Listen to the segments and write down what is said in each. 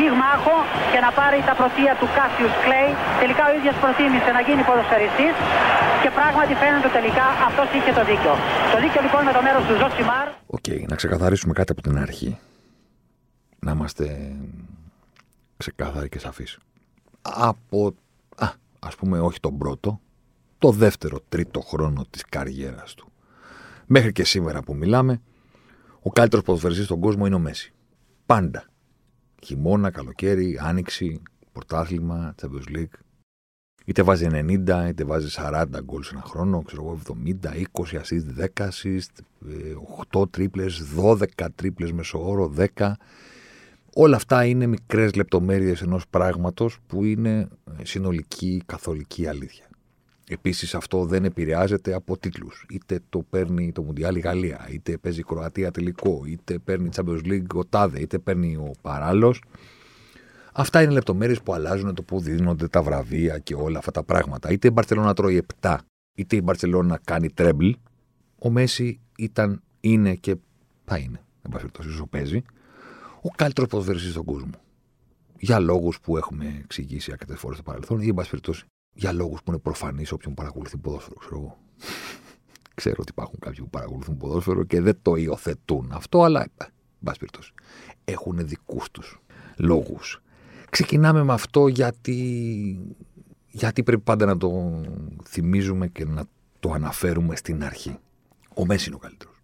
πυγμάχο και να πάρει τα πρωτεία του Κάσιους Κλέι. Τελικά ο ίδιος προτίμησε να γίνει ποδοσφαιριστής και πράγματι φαίνεται τελικά αυτός είχε το δίκιο. Το δίκιο λοιπόν με το μέρος του Ζωσιμάρ. OK, okay, να ξεκαθαρίσουμε κάτι από την αρχή. Να είμαστε ξεκάθαροι και σαφείς. Από, α, ας πούμε όχι τον πρώτο, το δεύτερο τρίτο χρόνο της καριέρας του. Μέχρι και σήμερα που μιλάμε, ο καλύτερος ποδοσφαιριστής στον κόσμο είναι ο Μέση. Πάντα. Χειμώνα, καλοκαίρι, άνοιξη, πρωτάθλημα, Champions League. Είτε βάζει 90, είτε βάζει 40 γκολ σε ένα χρόνο, ξέρω εγώ, 70, 20 assist, 10 assist, 8 τρίπλες, 12 τρίπλες μεσοόρο, 10. Όλα αυτά είναι μικρές λεπτομέρειες ενός πράγματος που είναι συνολική καθολική αλήθεια. Επίσης, αυτό δεν επηρεάζεται από τίτλους. Είτε το παίρνει το Μουντιάλ η Γαλλία, είτε παίζει η Κροατία τελικό, είτε παίρνει η Champions League ο Τάδε, είτε παίρνει ο Παράλος. Αυτά είναι λεπτομέρειες που αλλάζουν το που δίνονται τα βραβεία και όλα αυτά τα πράγματα. Είτε η Μπαρσελόνα τρώει 7, είτε η Μπαρσελόνα κάνει τρέμπλ. Ο Μέση ήταν, είναι και θα είναι, εν πάση περιπτώσει, παίζει, ο καλύτερος ποδοσφαιριστής στον κόσμο. Για λόγους που έχουμε εξηγήσει αρκετές φορές στο παρελθόν ή, εν πάση περιπτώσει, για λόγους που είναι προφανείς όποιον παρακολουθεί ποδόσφαιρο, ξέρω εγώ. ξέρω ότι υπάρχουν κάποιοι που παρακολουθούν ποδόσφαιρο και δεν το υιοθετούν αυτό, αλλά εν πάση περιπτώσει. Έχουν δικούς τους λόγους. Ξεκινάμε με αυτό γιατί, γιατί πρέπει πάντα να το θυμίζουμε και να το αναφέρουμε στην αρχή. Ο Μέσης είναι ο καλύτερος.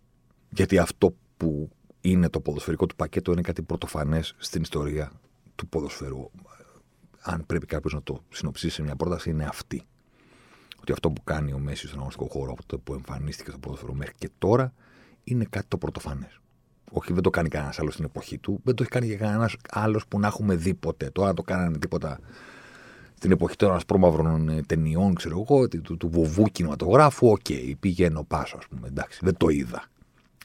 Γιατί αυτό που είναι το ποδοσφαιρικό του πακέτο είναι κάτι πρωτοφανές στην ιστορία του ποδοσφαίρου αν πρέπει κάποιος να το συνοψίσει σε μια πρόταση, είναι αυτή. Ότι αυτό που κάνει ο Μέση στον αγωνιστικό χώρο από το που εμφανίστηκε στο ποδόσφαιρο μέχρι και τώρα είναι κάτι το πρωτοφανές. Όχι, δεν το κάνει κανένας άλλος στην εποχή του, δεν το έχει κάνει και κανένας άλλος που να έχουμε δει ποτέ. Τώρα το κάνανε τίποτα στην εποχή των ασπρόμαυρων ε, ταινιών, ξέρω εγώ, του, του βοβού κινηματογράφου. OK, okay, πηγαίνω πάσο, ας πούμε. Εντάξει, δεν το είδα.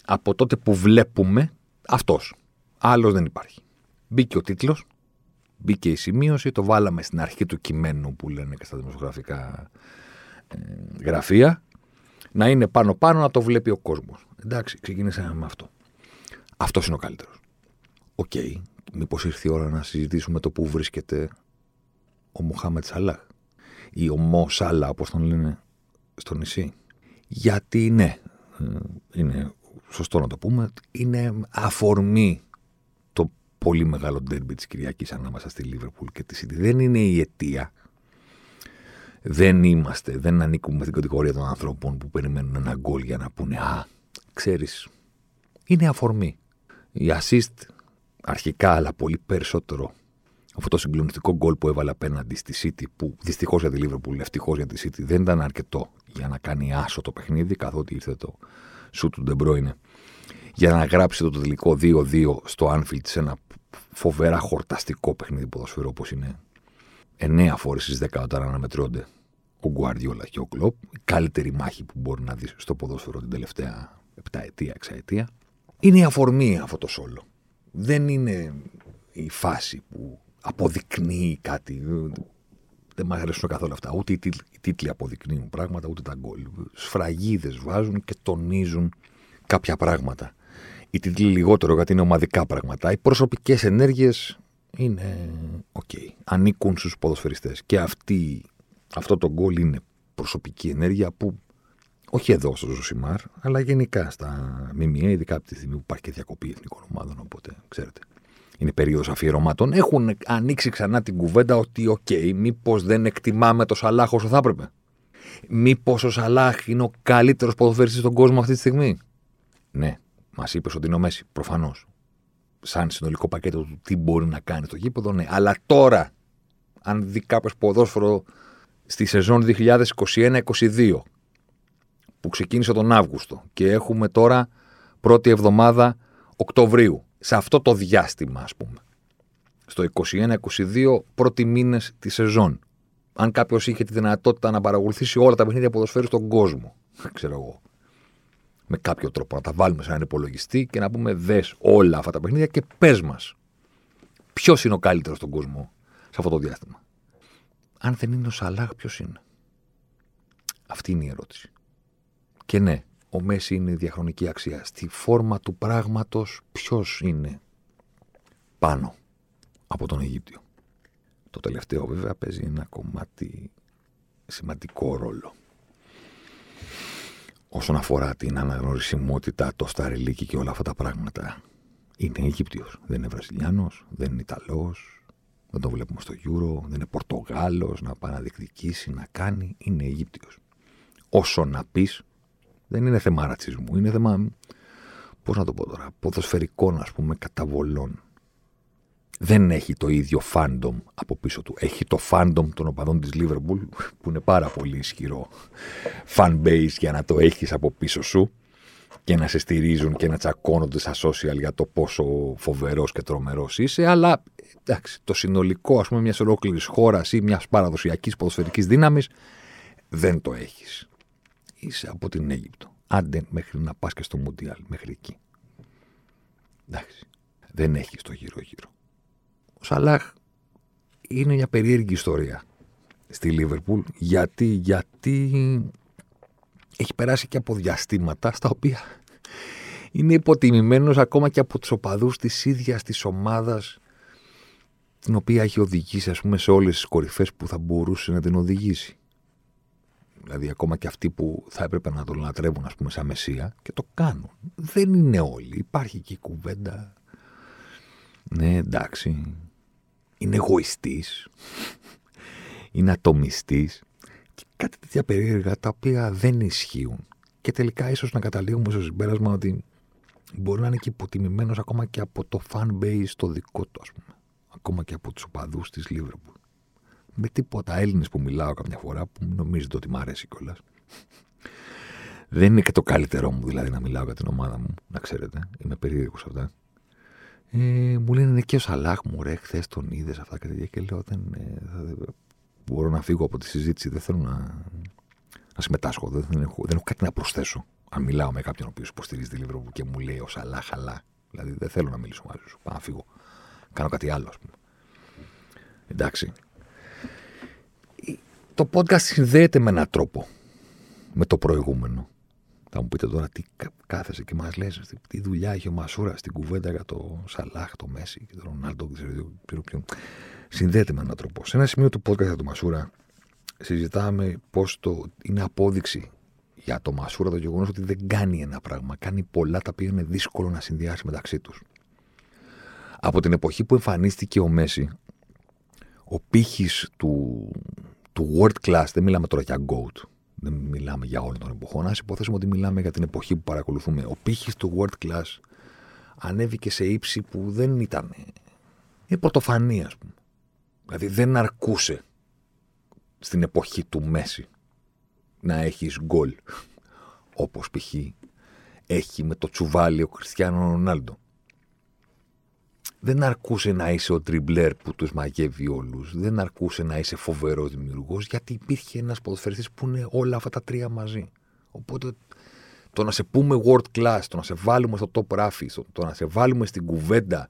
Από τότε που βλέπουμε, αυτός. Άλλος δεν υπάρχει. Μπήκε ο τίτλος, Μπήκε η σημείωση, το βάλαμε στην αρχή του κειμένου που λένε και στα δημοσιογραφικά ε, γραφεία. Να είναι πάνω-πάνω να το βλέπει ο κόσμος. Εντάξει, ξεκινήσαμε με αυτό. Αυτός είναι ο καλύτερος. OK, okay, μήπως ήρθε η ώρα να συζητήσουμε το πού βρίσκεται ο Μοχάμετ Σαλάχ ή ο Μο Σάλα, όπως τον λένε στο νησί. Γιατί ναι, ε, είναι σωστό να το πούμε, είναι αφορμή πολύ μεγάλο ντέρμπι της Κυριακής ανάμεσα στη Λίβερπουλ και τη City. Δεν είναι η αιτία. Δεν είμαστε, δεν ανήκουμε στην κατηγορία των ανθρώπων που περιμένουν ένα γκολ για να πούνε Α, ξέρεις, είναι αφορμή. Η assist αρχικά, αλλά πολύ περισσότερο αυτό το συγκλονιστικό γκολ που έβαλε απέναντι στη City, που δυστυχώς για τη Λίβερπουλ, ευτυχώς για τη City, δεν ήταν αρκετό για να κάνει άσο το παιχνίδι, καθότι ήρθε το σου του Ντεμπρόινε για να γράψει το τελικό 2-2 στο Anfield σε ένα φοβερά χορταστικό παιχνίδι ποδοσφαίρου όπως είναι 9 φορές στις 10 όταν αναμετρώνται ο Γκουαρδιόλα και ο Κλοπ. Η καλύτερη μάχη που μπορεί να δεις στο ποδόσφαιρο την τελευταία 7 ετία, 6 ετία. Είναι η αφορμή αυτό το σόλο. Δεν είναι η φάση που αποδεικνύει κάτι. Δεν μου αρέσουν καθόλου αυτά. Ούτε οι τίτλοι αποδεικνύουν πράγματα, ούτε τα γκολ. Σφραγίδες βάζουν και τονίζουν κάποια πράγματα οι τίτλοι λιγότερο γιατί είναι ομαδικά πράγματα. Οι προσωπικές ενέργειες είναι OK. Okay. Ανήκουν στους ποδοσφαιριστές. Και αυτή, αυτό το γκολ είναι προσωπική ενέργεια που όχι εδώ στο Ζωσιμάρ, αλλά γενικά στα ΜΜΕ, ειδικά από τη στιγμή που υπάρχει και διακοπή εθνικών ομάδων. Οπότε, ξέρετε, είναι περίοδος αφιερωμάτων. Έχουν ανοίξει ξανά την κουβέντα ότι, OK, okay, μήπως δεν εκτιμάμε το Σαλάχ όσο θα έπρεπε; Μήπως ο Σαλάχ είναι ο καλύτερος ποδοσφαιριστής στον κόσμο αυτή τη στιγμή; Ναι, Μας είπες ότι είναι ο Μέση. Προφανώς. Σαν συνολικό πακέτο του τι μπορεί να κάνει στο γήπεδο, ναι. Αλλά τώρα, αν δει κάποιος ποδόσφαιρο στη σεζόν 2021-22, που ξεκίνησε τον Αύγουστο και έχουμε τώρα πρώτη εβδομάδα Οκτωβρίου, σε αυτό το διάστημα, ας πούμε, στο 21-22, πρώτοι μήνες τη σεζόν, αν κάποιος είχε τη δυνατότητα να παρακολουθήσει όλα τα παιχνίδια ποδοσφαίρου στον κόσμο, ξέρω εγώ, με κάποιο τρόπο να τα βάλουμε σε έναν υπολογιστή και να πούμε δες όλα αυτά τα παιχνίδια και πες μας. Ποιος είναι ο καλύτερος στον κόσμο σε αυτό το διάστημα. Αν δεν είναι ο Σαλάχ, ποιος είναι; Αυτή είναι η ερώτηση. Και ναι, ο Μέση είναι διαχρονική αξία. Στη φόρμα του πράγματος ποιος είναι πάνω από τον Αιγύπτιο. Το τελευταίο βέβαια παίζει ένα κομμάτι σημαντικό ρόλο. Όσον αφορά την αναγνωρισιμότητα, το σταριλίκι και όλα αυτά τα πράγματα. Είναι Αιγύπτιος, δεν είναι Βραζιλιάνος, δεν είναι Ιταλός, δεν το βλέπουμε στο Euro, δεν είναι Πορτογάλος να πάει να διεκδικήσει, να κάνει, είναι Αιγύπτιος. Όσο να πεις, δεν είναι θέμα ρατσισμού, είναι θέμα, πώς να το πω τώρα, ποδοσφαιρικών ας πούμε καταβολών δεν έχει το ίδιο fandom από πίσω του. Έχει το fandom των οπαδών της Λίβερπουλ που είναι πάρα πολύ ισχυρό fan base για να το έχεις από πίσω σου και να σε στηρίζουν και να τσακώνονται στα social για το πόσο φοβερός και τρομερός είσαι, αλλά εντάξει, το συνολικό ας πούμε μιας ολόκληρης χώρας ή μιας παραδοσιακής ποδοσφαιρικής δύναμης δεν το έχεις. Είσαι από την Αίγυπτο. Άντε μέχρι να πας και στο Μουντιάλ, μέχρι εκεί. Εντάξει. Δεν έχεις το γύρω-γύρω. Ο Σαλάχ είναι μια περίεργη ιστορία στη Λίβερπουλ γιατί, γιατί έχει περάσει και από διαστήματα στα οποία είναι υποτιμημένος ακόμα και από τους οπαδούς της ίδιας της ομάδας την οποία έχει οδηγήσει ας πούμε σε όλες τις κορυφές που θα μπορούσε να την οδηγήσει. Δηλαδή ακόμα και αυτοί που θα έπρεπε να τον λατρεύουν ας πούμε σαν μεσία και το κάνουν. Δεν είναι όλοι. Υπάρχει και η κουβέντα. Ναι εντάξει είναι εγωιστής, είναι ατομιστής και κάτι τέτοια περίεργα τα οποία δεν ισχύουν. Και τελικά ίσως να καταλήγουμε στο συμπέρασμα ότι μπορεί να είναι και υποτιμημένος ακόμα και από το fan base το δικό του, ας πούμε. Ακόμα και από τους οπαδούς της Liverpool. Με τίποτα Έλληνες που μιλάω καμιά φορά που νομίζετε ότι μ' αρέσει κιόλας. Δεν είναι και το καλύτερό μου δηλαδή να μιλάω για την ομάδα μου, να ξέρετε. Είμαι περίεργος αυτά. Ε, μου λένε είναι και ο Σαλάχ μου, ρε, χθες τον είδες αυτά και τέτοια. Και λέω, δεν, ε, μπορώ να φύγω από τη συζήτηση. Δεν θέλω να, να συμμετάσχω. Δεν, δεν, έχω, δεν έχω κάτι να προσθέσω. Αν μιλάω με κάποιον ο οποίος υποστηρίζει τη Λίβρο και μου λέει ο Σαλάχ, αλλά. Δηλαδή δεν θέλω να μιλήσω μαζί σου. Πάω να φύγω. Κάνω κάτι άλλο, ας πούμε. Εντάξει. Το podcast συνδέεται με έναν τρόπο με το προηγούμενο. Θα μου πείτε τώρα τι κάθεσαι και μας λες, τι δουλειά έχει ο Μασούρα στην κουβέντα για το Σαλάχ, το Μέση και τον Ρονάλντο, δεν ξέρω ποιον. Συνδέεται με έναν τρόπο. Σε ένα σημείο του podcast για το Μασούρα συζητάμε πώς το είναι απόδειξη για το Μασούρα το γεγονός ότι δεν κάνει ένα πράγμα. Κάνει πολλά τα οποία είναι δύσκολο να συνδυάσει μεταξύ τους. Από την εποχή που εμφανίστηκε ο Μέση, ο πύχης του, του world class, δεν μιλάμε τώρα για GOAT, δεν μιλάμε για όλων των εποχών. Α υποθέσουμε ότι μιλάμε για την εποχή που παρακολουθούμε. Ο πύχης του world class ανέβηκε σε ύψη που δεν ήταν. Είναι πρωτοφανή, ας πούμε. Δηλαδή δεν αρκούσε στην εποχή του Μέση να έχεις γκολ. Όπως π.χ. έχει με το τσουβάλι ο Κριστιανό Ρονάλντο δεν αρκούσε να είσαι ο τριμπλέρ που τους μαγεύει όλους. Δεν αρκούσε να είσαι φοβερός δημιουργός, γιατί υπήρχε ένας ποδοσφαιριστής που είναι όλα αυτά τα τρία μαζί. Οπότε το να σε πούμε world class, το να σε βάλουμε στο top ράφι, το να σε βάλουμε στην κουβέντα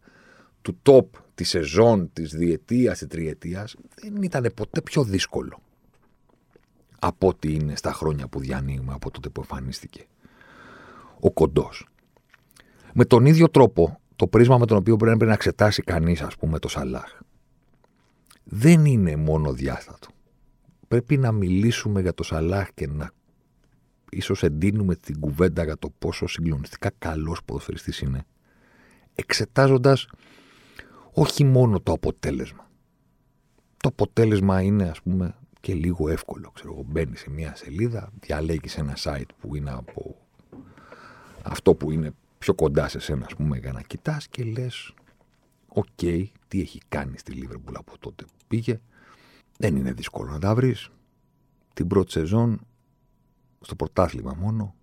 του top της σεζόν, της διετίας, της τριετίας, δεν ήταν ποτέ πιο δύσκολο από ό,τι είναι στα χρόνια που διανύουμε από τότε που εμφανίστηκε ο κοντός. Με τον ίδιο τρόπο το πρίσμα με τον οποίο πρέπει να εξετάσει κανείς, ας πούμε, το Σαλάχ. Δεν είναι μόνο διάστατο. Πρέπει να μιλήσουμε για το Σαλάχ και να ίσως εντείνουμε την κουβέντα για το πόσο συγκλονιστικά καλός ποδοσφαιριστής είναι, εξετάζοντας όχι μόνο το αποτέλεσμα. Το αποτέλεσμα είναι, ας πούμε, και λίγο εύκολο. Ξέρω εγώ, μπαίνεις σε μια σελίδα, διαλέγεις ένα site που είναι από αυτό που είναι πιο κοντά σε σένα, ας πούμε, για να κοιτάς και λες, οκ, τι έχει κάνει στη Λίβερπουλ από τότε που πήγε. Δεν είναι δύσκολο να τα βρεις. Την πρώτη σεζόν, στο πρωτάθλημα μόνο,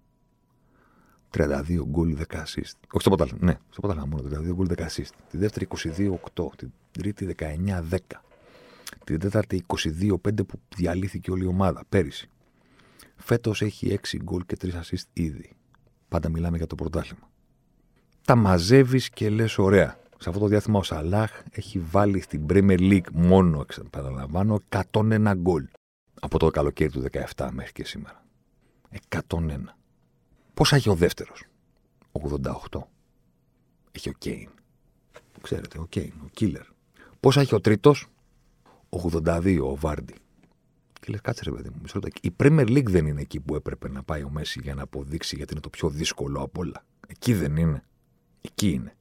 32 γκολ 10 assist. Όχι στο πρωτάθλημα, ναι, στο πρωτάθλημα μόνο 32 γκολ 10 assist. Τη δεύτερη 22-8, την τρίτη 19-10. Την τέταρτη 22-5 που διαλύθηκε όλη η ομάδα πέρυσι. Φέτος έχει 6 γκολ και 3 assist ήδη. Πάντα μιλάμε για το πρωτάθλημα. Τα μαζεύεις και λες: Ωραία. Σε αυτό το διάστημα ο Σαλάχ έχει βάλει στην Premier League μόνο, επαναλαμβάνω, 101 γκολ. Από το καλοκαίρι του 17 μέχρι και σήμερα. 101. Πόσα έχει ο δεύτερος, 88. Έχει ο Κέιν. Ξέρετε, ο Κέιν, ο Κίλερ. Πόσα έχει ο τρίτος, 82, ο Βάρντι. Και λες, κάτσε ρε παιδί μου, μισό Η Premier League δεν είναι εκεί που έπρεπε να πάει ο Μέση για να αποδείξει γιατί είναι το πιο δύσκολο από όλα. Εκεί δεν είναι. Εκεί είναι.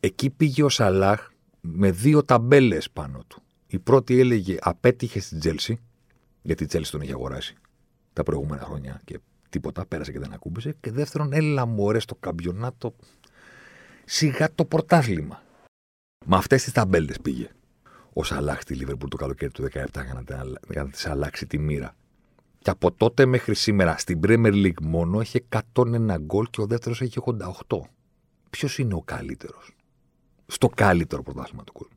Εκεί πήγε ο Σαλάχ με δύο ταμπέλες πάνω του. Η πρώτη έλεγε απέτυχε στην Τσέλσι, γιατί η Τσέλσι τον είχε αγοράσει τα προηγούμενα χρόνια και τίποτα, πέρασε και δεν ακούμπησε. Και δεύτερον, έλα μου στο καμπιονάτο, σιγά το πρωτάθλημα. Με αυτές τις ταμπέλες πήγε ο Σαλάχ στη Λίβερπουλ το καλοκαίρι του 2017 για να της αλλάξει τη μοίρα. Και από τότε μέχρι σήμερα στην Premier League μόνο έχει 101 γκολ και ο δεύτερος έχει 88. Ποιος είναι ο καλύτερος; Στο καλύτερο πρωτάθλημα του κόσμου.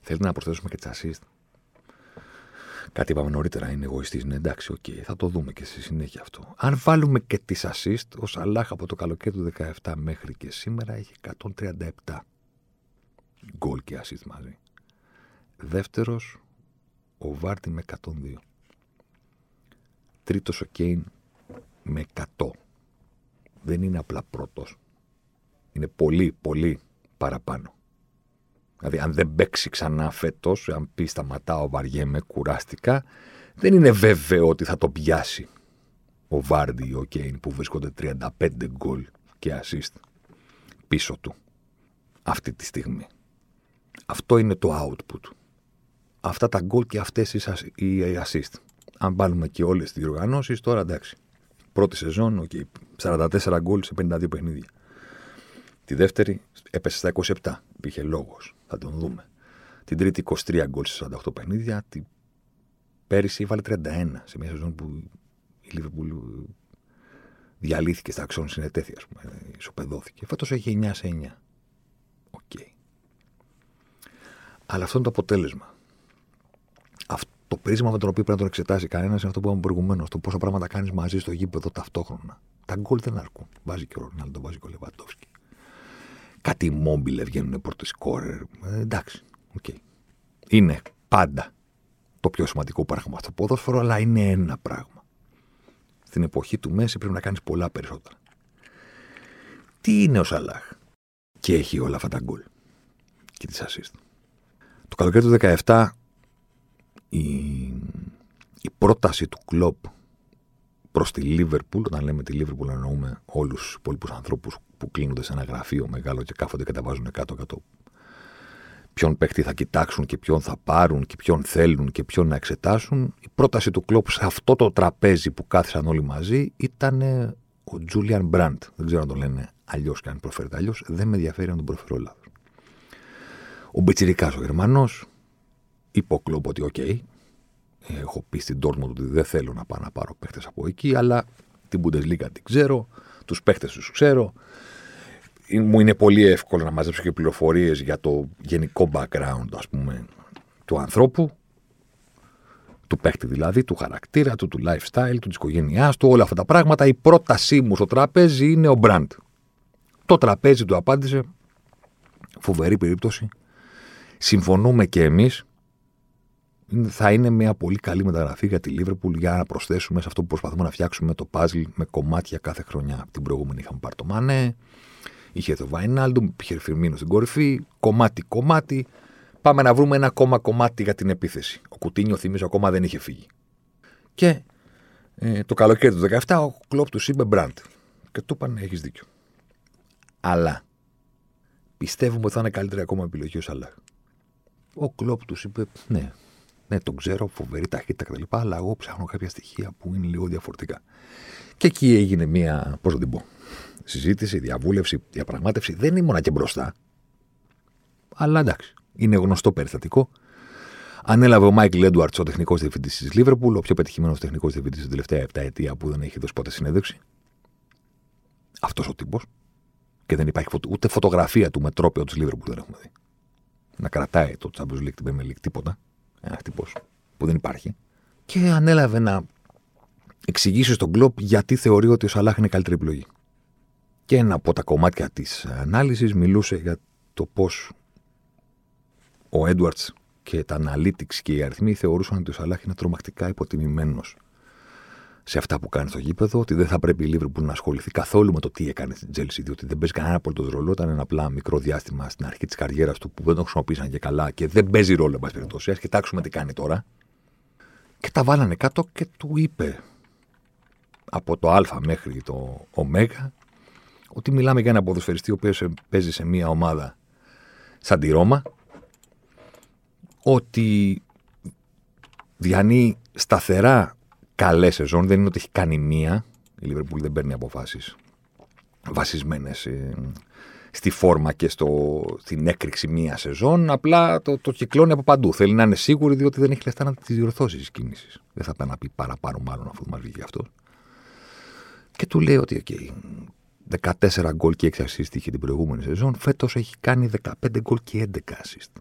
Θέλετε να προσθέσουμε και τις assist; Κάτι είπαμε νωρίτερα, είναι εγωιστής. Ναι, εντάξει, ok, okay, θα το δούμε και στη συνέχεια αυτό. Αν βάλουμε και τις assist, ο Σαλάχ από το καλοκαίρι του 2017 μέχρι και σήμερα έχει 137 γκολ και assist μαζί. Δεύτερος, ο Βάρντι με 102. Τρίτος ο Κέιν με 100. Δεν είναι απλά πρώτος. Είναι πολύ, πολύ παραπάνω. Δηλαδή, αν δεν παίξει ξανά φέτος, αν πει σταματάω, βαριέμαι, κουράστηκα, δεν είναι βέβαιο ότι θα το πιάσει ο Βάρντι ή ο Κέιν που βρίσκονται 35 γκολ και assist πίσω του αυτή τη στιγμή. Αυτό είναι το output αυτά τα γκολ και αυτές οι assist. Αν βάλουμε και όλες τις διοργανώσεις, τώρα εντάξει. Πρώτη σεζόν, okay, 44 γκολ σε 52 παιχνίδια. Τη δεύτερη έπεσε στα 27. Υπήρχε λόγος. Θα τον δούμε. Την τρίτη 23 γκολ σε 48 παιχνίδια. Την πέρυσι έβαλε 31 σε μια σεζόν που η Λίβερπουλ διαλύθηκε στα αξιόν συνετέθη, ας πούμε. Ισοπεδώθηκε. Φέτος έχει 9 σε 9. Ok. Okay. Αλλά αυτό είναι το αποτέλεσμα το πρίσμα με το οποίο πρέπει να τον εξετάσει κανένας είναι αυτό που είπαμε προηγουμένως. Το πόσα πράγματα κάνεις μαζί στο γήπεδο ταυτόχρονα. Τα γκολ δεν αρκούν. Βάζει και ο Ρονάλντο, βάζει και ο Λεβαντόφσκι. Κάτι Ιμόμπιλε βγαίνουν πρώτοι σκόρερ. Ε, εντάξει. Okay. Είναι πάντα το πιο σημαντικό πράγμα στο ποδόσφαιρο, αλλά είναι ένα πράγμα. Στην εποχή του Μέσι πρέπει να κάνεις πολλά περισσότερα. Τι είναι ο Σαλάχ; Και έχει όλα αυτά τα γκολ και τις assist. Το καλοκαίρι του 17 η, η πρόταση του κλοπ προς τη Λίβερπουλ, όταν λέμε τη Λίβερπουλ εννοούμε όλους τους υπόλοιπους ανθρώπους που κλείνονται σε ένα γραφείο μεγάλο και κάθονται και τα βάζουν κάτω-κάτω ποιον παίχτη θα κοιτάξουν και ποιον θα πάρουν και ποιον θέλουν και ποιον να εξετάσουν. Η πρόταση του κλοπ σε αυτό το τραπέζι που κάθισαν όλοι μαζί ήταν ο Τζούλιαν Μπραντ. Δεν ξέρω αν τον λένε αλλιώς και αν προφέρεται αλλιώς. Δεν με ενδιαφέρει αν τον προφέρω λάθος. Ο πιτσιρικάς ο Γερμανός, είπε ο Κλοπ ότι, ok, okay, έχω πει στην Dortmund ότι δεν θέλω να πάω να πάρω παίχτες από εκεί, αλλά την Bundesliga την ξέρω, τους παίχτες τους ξέρω. Μου είναι πολύ εύκολο να μαζέψω και πληροφορίες για το γενικό background, ας πούμε, του ανθρώπου, του παίχτη δηλαδή, του χαρακτήρα του, του lifestyle, του, της οικογένειάς του, όλα αυτά τα πράγματα. Η πρότασή μου στο τραπέζι είναι ο brand. Το τραπέζι του απάντησε, φοβερή περίπτωση. Συμφωνούμε και εμείς θα είναι μια πολύ καλή μεταγραφή για τη Λίβερπουλ για να προσθέσουμε σε αυτό που προσπαθούμε να φτιάξουμε το puzzle με κομμάτια κάθε χρονιά. Την προηγούμενη είχαμε πάρει το Μανέ, είχε το Βαϊνάλντουμ, είχε Φιρμίνο στην κορυφή. Κομμάτι-κομμάτι. Πάμε να βρούμε ένα ακόμα κομμάτι για την επίθεση. Ο Κουτίνιο, θυμίζω, ακόμα δεν είχε φύγει. Και ε, το καλοκαίρι του 2017 ο κλοπ του είπε Μπραντ. Και του είπαν: Έχεις δίκιο. Αλλά πιστεύουμε ότι θα είναι καλύτερη ακόμα επιλογή ο Σαλάχ. Ο κλοπ του είπε: Ναι, ναι, τον ξέρω, φοβερή ταχύτητα κτλ. Αλλά εγώ ψάχνω κάποια στοιχεία που είναι λίγο διαφορετικά. Και εκεί έγινε μία, πώς να την πω, συζήτηση, διαβούλευση, διαπραγμάτευση. Δεν ήμουνα και μπροστά. Αλλά εντάξει, είναι γνωστό περιστατικό. Ανέλαβε ο Μάικλ Έντουαρτς, ο τεχνικός διευθυντής της Λίβερπουλ, ο πιο πετυχημένος τεχνικός διευθυντής την τελευταία 7 ετία που δεν έχει δώσει ποτέ συνέντευξη. Αυτός ο τύπος. Και δεν υπάρχει ούτε φωτογραφία του με τρόπαιο της Λίβερπουλ δεν έχουμε δει. Να κρατάει το Champions League, την Premier League, τίποτα Ένας τύπος που δεν υπάρχει. Και ανέλαβε να εξηγήσει στον κλοπ γιατί θεωρεί ότι ο Σαλάχ είναι καλύτερη επιλογή. Και ένα από τα κομμάτια της ανάλυσης μιλούσε για το πώς ο Έντουαρντς και τα analytics και οι αριθμοί θεωρούσαν ότι ο Σαλάχ είναι τρομακτικά υποτιμημένος σε αυτά που κάνει στο γήπεδο, ότι δεν θα πρέπει η Λίβερπουλ να ασχοληθεί καθόλου με το τι έκανε στην Τσέλσι, διότι δεν παίζει κανένα απολύτως ρόλο. Ήταν ένα απλά μικρό διάστημα στην αρχή της καριέρας του που δεν το χρησιμοποίησαν και καλά και δεν παίζει ρόλο, εν πάση περιπτώσει. Ας κοιτάξουμε τι κάνει τώρα. Και τα βάλανε κάτω και του είπε από το Α μέχρι το Ω ότι μιλάμε για ένα ποδοσφαιριστή ο οποίος παίζει σε μια ομάδα σαν τη Ρώμα, ότι διανύει σταθερά καλές σεζόν. Δεν είναι ότι έχει κάνει μία. Η Λίβερπουλ δεν παίρνει αποφάσεις βασισμένες ε, στη φόρμα και στο, στην έκρηξη μία σεζόν. Απλά το, το κυκλώνει από παντού. Θέλει να είναι σίγουρη διότι δεν έχει λεφτά να τη διορθώσει τι κίνηση. Δεν θα πάει να πει παραπάνω μάλλον αφού μας βγήκε αυτό. Και του λέει ότι okay, 14 γκολ και 6 assist είχε την προηγούμενη σεζόν. Φέτος έχει κάνει 15 γκολ και 11 assist.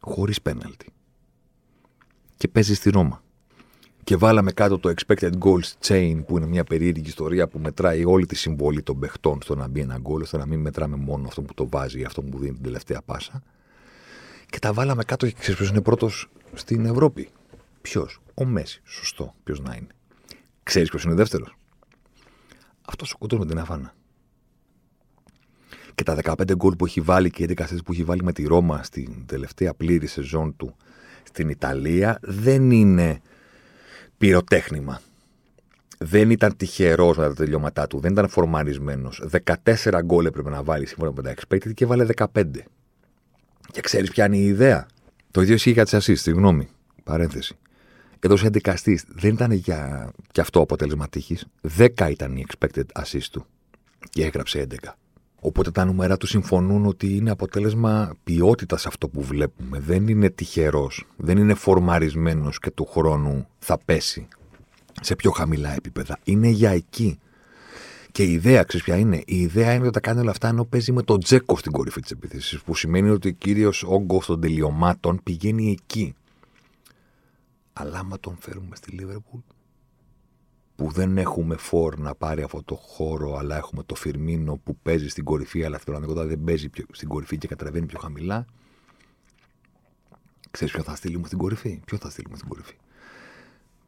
Χωρίς πέναλτι. Και παίζει στη Ρώμα και βάλαμε κάτω το expected goals chain που είναι μια περίεργη ιστορία που μετράει όλη τη συμβολή των παιχτών στο να μπει ένα γκολ, ώστε να μην μετράμε μόνο αυτό που το βάζει ή αυτό που δίνει την τελευταία πάσα. Και τα βάλαμε κάτω και ξέρεις ποιος είναι πρώτος στην Ευρώπη; Ποιος, ο Μέση. Σωστό. Ποιος να είναι; Ξέρεις ποιος είναι δεύτερος; Αυτό ο κοντό με την Αφάνα. Και τα 15 γκολ που έχει βάλει και οι 11 που έχει βάλει με τη Ρώμα στην τελευταία πλήρη σεζόν του στην Ιταλία δεν είναι πυροτέχνημα. Δεν ήταν τυχερός με τα τελειώματά του, δεν ήταν φορμαρισμένος. 14 γκολ έπρεπε να βάλει σύμφωνα με τα expected και βάλε 15. Και ξέρεις ποια είναι η ιδέα; Το ίδιο ισχύει για τις assist, συγγνώμη. Παρένθεση. Εδώ σε δικαστή δεν ήταν για και αυτό αποτέλεσμα τύχης. 10 ήταν η expected assist του. Και έγραψε 11. Οπότε τα νούμερα του συμφωνούν ότι είναι αποτέλεσμα ποιότητας αυτό που βλέπουμε. Δεν είναι τυχερός, δεν είναι φορμαρισμένος και του χρόνου θα πέσει σε πιο χαμηλά επίπεδα. Είναι για εκεί. Και η ιδέα, ξέρεις ποια είναι; Η ιδέα είναι ότι τα κάνει όλα αυτά ενώ παίζει με τον Τζέκο στην κορυφή της επίθεση. Που σημαίνει ότι ο κύριος όγκο των τελειωμάτων πηγαίνει εκεί. Αλλά άμα τον φέρουμε στη Λίβερπουλ, που δεν έχουμε φόρ να πάρει αυτό το χώρο, αλλά έχουμε το Φιρμίνο που παίζει στην κορυφή, αλλά στην πραγματικότητα δεν παίζει πιο, στην κορυφή και κατεβαίνει πιο χαμηλά. Ξέρεις ποιο θα στείλουμε στην κορυφή; Ποιο θα στείλουμε στην κορυφή;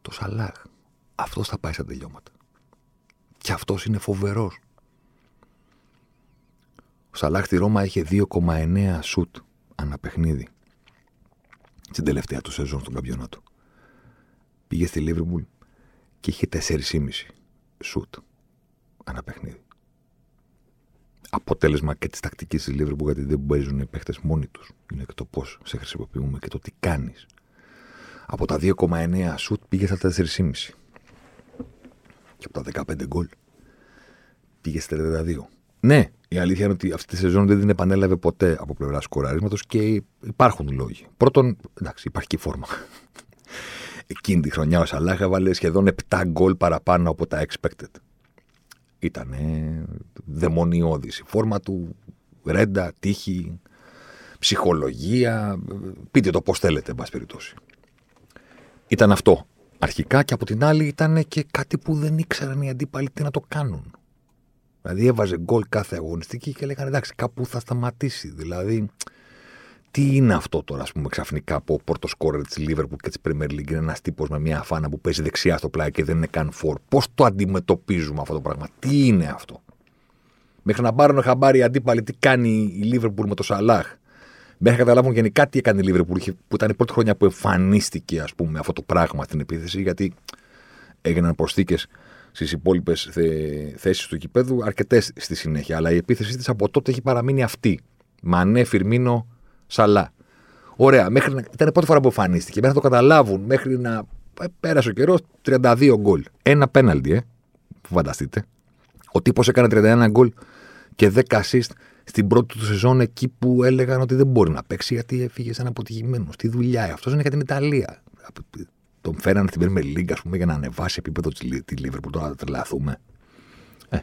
Το Σαλάχ. Αυτός θα πάει στα τελειώματα. Και αυτός είναι φοβερός. Ο Σαλάχ στη Ρώμα είχε 2,9 σουτ ανά παιχνίδι. Στην τελευταία του σεζόν στον καμπιονάτο. Πήγε στη Λίβρυμπουλ και είχε 4,5 σουτ ένα παιχνίδι. Αποτέλεσμα και της τακτικής της Λίβερπουλ γιατί δεν παίζουν οι παίχτες μόνοι τους. Είναι και το πώς σε χρησιμοποιούμε και το τι κάνεις. Από τα 2,9 σουτ πήγε στα 4,5. Και από τα 15 γκολ πήγε στα 32. Ναι, η αλήθεια είναι ότι αυτή τη σεζόν δεν την επανέλαβε ποτέ από πλευρά σκοραρίσματος και υπάρχουν λόγοι. Πρώτον, εντάξει, υπάρχει και η φόρμα εκείνη τη χρονιά ο Σαλάχ έβαλε σχεδόν 7 γκολ παραπάνω από τα expected. Ήταν δαιμονιώδης. Η φόρμα του, ρέντα, τύχη, ψυχολογία, πείτε το πώς θέλετε, εν πάση περιπτώσει. Ήταν αυτό αρχικά και από την άλλη ήταν και κάτι που δεν ήξεραν οι αντίπαλοι τι να το κάνουν. Δηλαδή έβαζε γκολ κάθε αγωνιστική και λέγανε εντάξει κάπου θα σταματήσει. Δηλαδή τι είναι αυτό τώρα, ας πούμε, ξαφνικά από ο πόρτο σκόρερ της Λίβερπουλ και της Premier League. Είναι ένας τύπος με μια αφάνα που παίζει δεξιά στο πλάι και δεν είναι καν φόρ. Πώς το αντιμετωπίζουμε αυτό το πράγμα, τι είναι αυτό; Μέχρι να πάρουν χαμπάρι οι αντίπαλοι τι κάνει η Λίβερπουλ με το Σαλάχ; Μέχρι να καταλάβουν γενικά τι έκανε η Λίβερπουλ, που ήταν η πρώτη χρονιά που εμφανίστηκε ας πούμε, αυτό το πράγμα στην επίθεση, γιατί έγιναν προσθήκες στις υπόλοιπες θέσεις του κηπέδου αρκετές στη συνέχεια. Αλλά η επίθεση της από τότε έχει παραμείνει αυτή. Μανέ, Φιρμίνο, Σαλά. Ωραία. Μέχρι να... Ήταν η πρώτη φορά που εμφανίστηκε. Μέχρι να το καταλάβουν, μέχρι να ε, πέρασε ο καιρός, 32 γκολ. Ένα πέναλτι, ε. Φανταστείτε. Ο τύπος έκανε 31 γκολ και 10 assist στην πρώτη του σεζόν εκεί που έλεγαν ότι δεν μπορεί να παίξει γιατί έφυγε σαν αποτυχημένος. Στη δουλειά. Αυτός είναι για την Ιταλία. Τον φέρανε στην Premier League, ας πούμε, για να ανεβάσει επίπεδο της Liverpool. Τώρα να τρελαθούμε. Ε.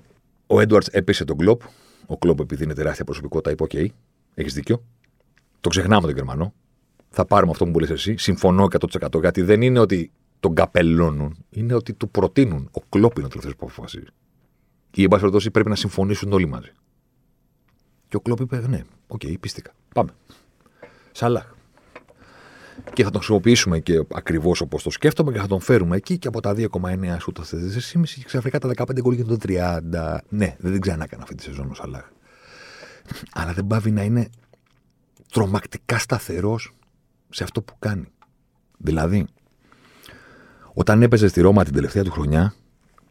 Ο Έντουαρντς έπεισε τον Κλοπ. Ο Κλοπ, επειδή είναι τεράστια προσωπικότητα, είπε: Οκ, έχεις δίκιο. Το ξεχνάμε τον Γερμανό. θα πάρουμε αυτό που μου λες εσύ. Συμφωνώ 100% γιατί δεν είναι ότι τον καπελώνουν, είναι ότι του προτείνουν. Ο Κλοπ είναι ο τελευταίος που αποφασίζει. Ή, εν πάση περιπτώσει, πρέπει να συμφωνήσουν όλοι μαζί. Και ο Κλοπ είπε: Ναι, ok, okay, πείστηκα. Πάμε. Σαλάχ. Και θα τον χρησιμοποιήσουμε και ακριβώς όπως το σκέφτομαι και θα τον φέρουμε εκεί και από τα 2,9 σούτα στι 4,5 και ξαφνικά τα 15 γκολ το 30. Ναι, δεν την ξανά έκανα αυτή τη σεζόν ο Σαλάχ. Αλλά δεν πάβει να είναι τρομακτικά σταθερός σε αυτό που κάνει. Δηλαδή, όταν έπαιζε στη Ρώμα την τελευταία του χρονιά,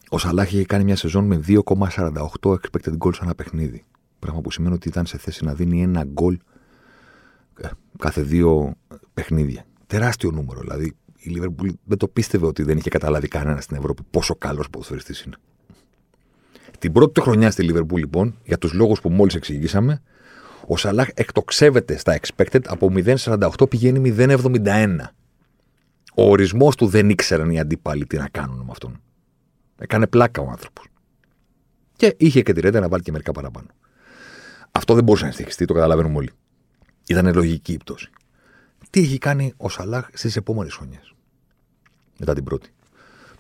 ο Σαλάχ είχε κάνει μια σεζόν με 2,48 expected goals ένα παιχνίδι. Πράγμα που σημαίνει ότι ήταν σε θέση να δίνει ένα γκολ ε, κάθε δύο παιχνίδια. Τεράστιο νούμερο. Δηλαδή η Λίβερπουλ δεν το πίστευε ότι δεν είχε καταλάβει κανένας στην Ευρώπη πόσο καλός ποδοσφαιριστής είναι. Την πρώτη του χρονιά στη Λίβερπουλ, λοιπόν, για τους λόγους που μόλις εξηγήσαμε, ο Σαλάχ εκτοξεύεται στα expected από 0,48 πηγαίνει 0,71. Ο ορισμός του δεν ήξεραν οι αντίπαλοι τι να κάνουν με αυτόν. Έκανε πλάκα ο άνθρωπος. Και είχε και τη ρέντα να βάλει και μερικά παραπάνω. Αυτό δεν μπορούσε να συνεχιστεί, το καταλαβαίνουμε όλοι. Ήταν λογική η πτώση. Τι έχει κάνει ο Σαλάχ στις επόμενες χρονιές. Μετά την πρώτη;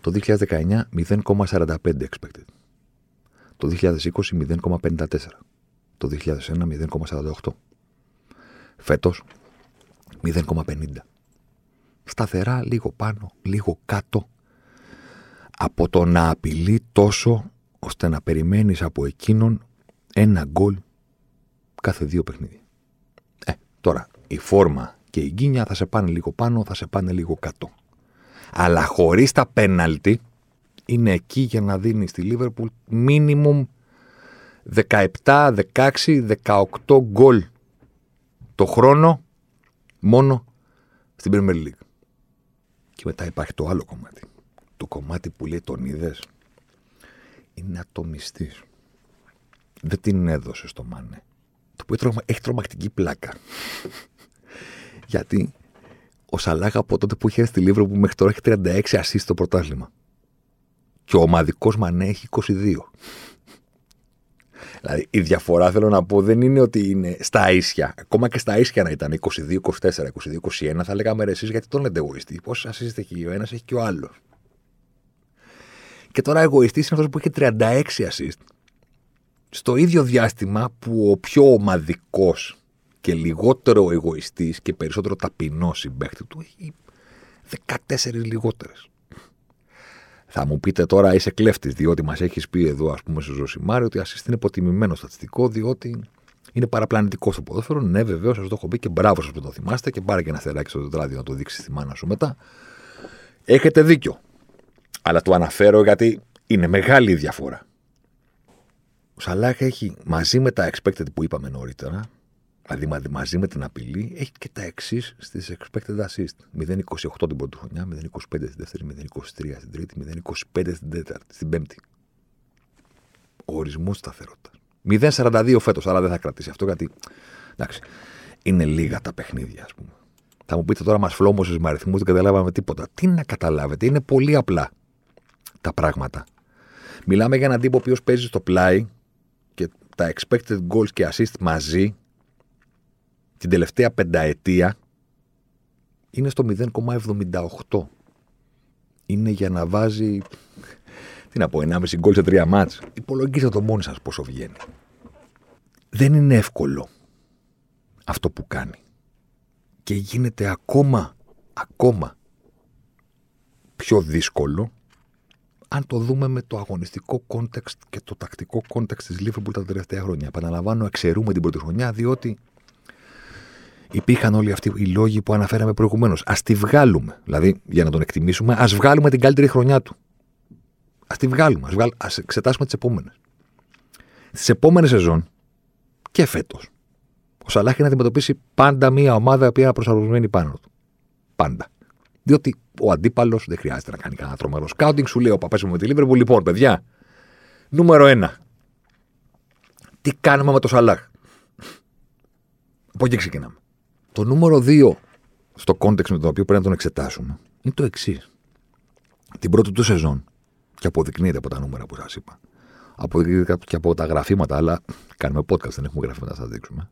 Το 2019 0,45 expected. Το 2020 0,54. Το 2001 0,48. Φέτος 0,50. Σταθερά λίγο πάνω, λίγο κάτω από το να απειλεί τόσο ώστε να περιμένεις από εκείνον ένα γκολ κάθε δύο παιχνίδια. Ε, τώρα, η φόρμα και η γκίνια θα σε πάνε λίγο πάνω, θα σε πάνε λίγο κάτω. Αλλά χωρίς τα πέναλτι είναι εκεί για να δίνεις στη Λίβερπουλ μίνιμουμ 17, 16, 18 γκολ το χρόνο μόνο στην Premier League. Και μετά υπάρχει το άλλο κομμάτι. Το κομμάτι που λέει τον είδες; Είναι ατομιστής. Δεν την έδωσε στο μάνε. Το οποίο έχει τρομακτική πλάκα. Γιατί ο Σαλάχ από τότε που είχε στη Λίβρο που μέχρι τώρα έχει 36 ασίστ στο πρωτάθλημα. Και ο ομαδικός Μανέ έχει 22. Δηλαδή η διαφορά θέλω να πω δεν είναι ότι είναι στα ίσια. Ακόμα και στα ίσια να ήταν 22-24, 22-21 θα λέγαμε ρε εσείς γιατί τον λέτε εγωιστή. Πόσα ασίστ έχει ο ένας έχει και ο άλλος. Και τώρα εγωιστής είναι αυτός που έχει 36 assist. Στο ίδιο διάστημα που ο πιο ομαδικός και λιγότερο εγωιστής και περισσότερο ταπεινός συμπέχτη του έχει 14 λιγότερες. Θα μου πείτε τώρα είσαι κλέφτης, διότι μας έχεις πει εδώ, ας πούμε, στο Ζωσιμάρι, ότι assist είναι υποτιμημένο στατιστικό, διότι είναι παραπλανητικό στο ποδόσφαιρο. Ναι, βεβαίως, σας το έχω πει και μπράβο σας που το θυμάστε και πάρε και ένα θεράκι στο τετράδιο να το δείξεις στη μάνα σου μετά. Έχετε δίκιο. Αλλά το αναφέρω γιατί είναι μεγάλη η διαφορά. Ο Σαλάχ έχει μαζί με τα expected που είπαμε νωρίτερα, δηλαδή μαζί με την απειλή, έχει και τα εξής στις expected assist. 0,28 την πρώτη χρονιά, 0,25 στην δεύτερη, 0,23 στην τρίτη, 0,25 στην τέταρτη, στην πέμπτη. Ο ορισμός σταθερότητας. 0,42 φέτος, αλλά δεν θα κρατήσει αυτό γιατί. Εντάξει, είναι λίγα τα παιχνίδια, ας πούμε. Θα μου πείτε τώρα, μας φλόμωσες με αριθμούς, δεν καταλάβαμε τίποτα. Τι να καταλάβετε, είναι πολύ απλά τα πράγματα. Μιλάμε για έναν τύπο ο οποίος παίζει στο πλάι και τα expected goals και assist μαζί την τελευταία πενταετία είναι στο 0,78. Είναι για να βάζει, τι να πω, 1,5 γκολ σε τρία μάτς. Υπολογίστε το μόνοι σας πόσο βγαίνει. Δεν είναι εύκολο αυτό που κάνει. Και γίνεται ακόμα, ακόμα πιο δύσκολο αν το δούμε με το αγωνιστικό context και το τακτικό context της Liverpool τα τελευταία χρόνια. Επαναλαμβάνω, εξαιρούμε την πρώτη χρονιά, διότι υπήρχαν όλοι αυτοί οι λόγοι που αναφέραμε προηγουμένως. Α τη βγάλουμε. Δηλαδή, για να τον εκτιμήσουμε, ας βγάλουμε την καλύτερη χρονιά του. Α τη βγάλουμε. Α εξετάσουμε τις επόμενες. Στι επόμενες σεζόν και φέτος, ο Σαλάχ έχει να αντιμετωπίσει πάντα μία ομάδα που είναι προσαρμοσμένη πάνω του. Πάντα. Διότι ο αντίπαλος δεν χρειάζεται να κάνει κανένα τρομερό σκάουτινγκ. Σου λέει ο παπάς μου με τη Λίβερπουλ, λοιπόν, παιδιά, νούμερο ένα. Τι κάνουμε με το Σαλάχ; Από εκεί ξεκινάμε. Το νούμερο δύο στο context με το οποίο πρέπει να τον εξετάσουμε είναι το εξής. Την πρώτη του σεζόν, και αποδεικνύεται από τα νούμερα που σας είπα, αποδεικνύεται και από τα γραφήματα, αλλά κάνουμε podcast, δεν έχουμε γραφήματα να σας δείξουμε.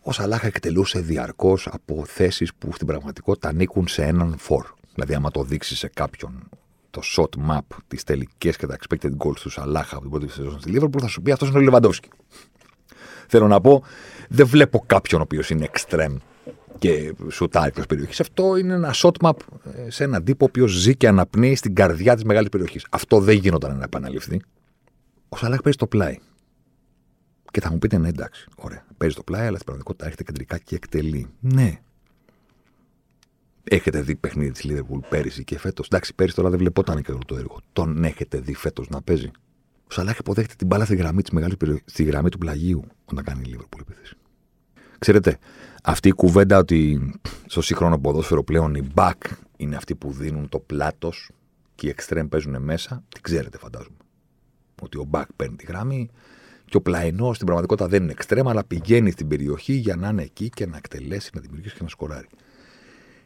ο Σαλάχ εκτελούσε διαρκώς από θέσεις που στην πραγματικότητα ανήκουν σε έναν φορ. Δηλαδή, άμα το δείξεις σε κάποιον το shot map, τις τελικές και τα expected goals τους Σαλάχ από την πρώτη σεζόν στη Liverpool, θα σου πει αυτός είναι ο Λεβαντόφσκι. Θέλω να πω, δεν βλέπω κάποιον ο οποίος είναι extreme και σουτάρει εκτός περιοχής. Αυτό είναι ένα shot map ε, σε έναν τύπο ο οποίος ζει και αναπνέει στην καρδιά της μεγάλης περιοχής. Αυτό δεν γινόταν να επαναληφθεί. Ο Σαλάχ παίζει το πλάι. Και θα μου πείτε, ναι, εντάξει, ωραία. Παίζει το πλάι, αλλά στην πραγματικότητα έρχεται κεντρικά και εκτελεί. Ναι. Έχετε δει παιχνίδι της Λίβερπουλ πέρυσι και φέτος. Εντάξει, πέρυσι τώρα δεν βλεπόταν και το έργο. Τον έχετε δει φέτος να παίζει; Ο Σαλάχ υποδέχεται την μπάλα στη γραμμή, της μεγάλης στη γραμμή του πλαγίου όταν κάνει η Λίβερπουλ επίθεση. Ξέρετε, αυτή η κουβέντα ότι στο σύγχρονο ποδόσφαιρο πλέον οι back είναι αυτοί που δίνουν το πλάτος και οι extreme παίζουν μέσα, την ξέρετε φαντάζομαι. Ότι ο back παίρνει τη γραμμή και ο πλαϊνός στην πραγματικότητα δεν είναι extreme, αλλά πηγαίνει στην περιοχή για να είναι εκεί και να εκτελέσει, να δημιουργήσει και να σκοράρει.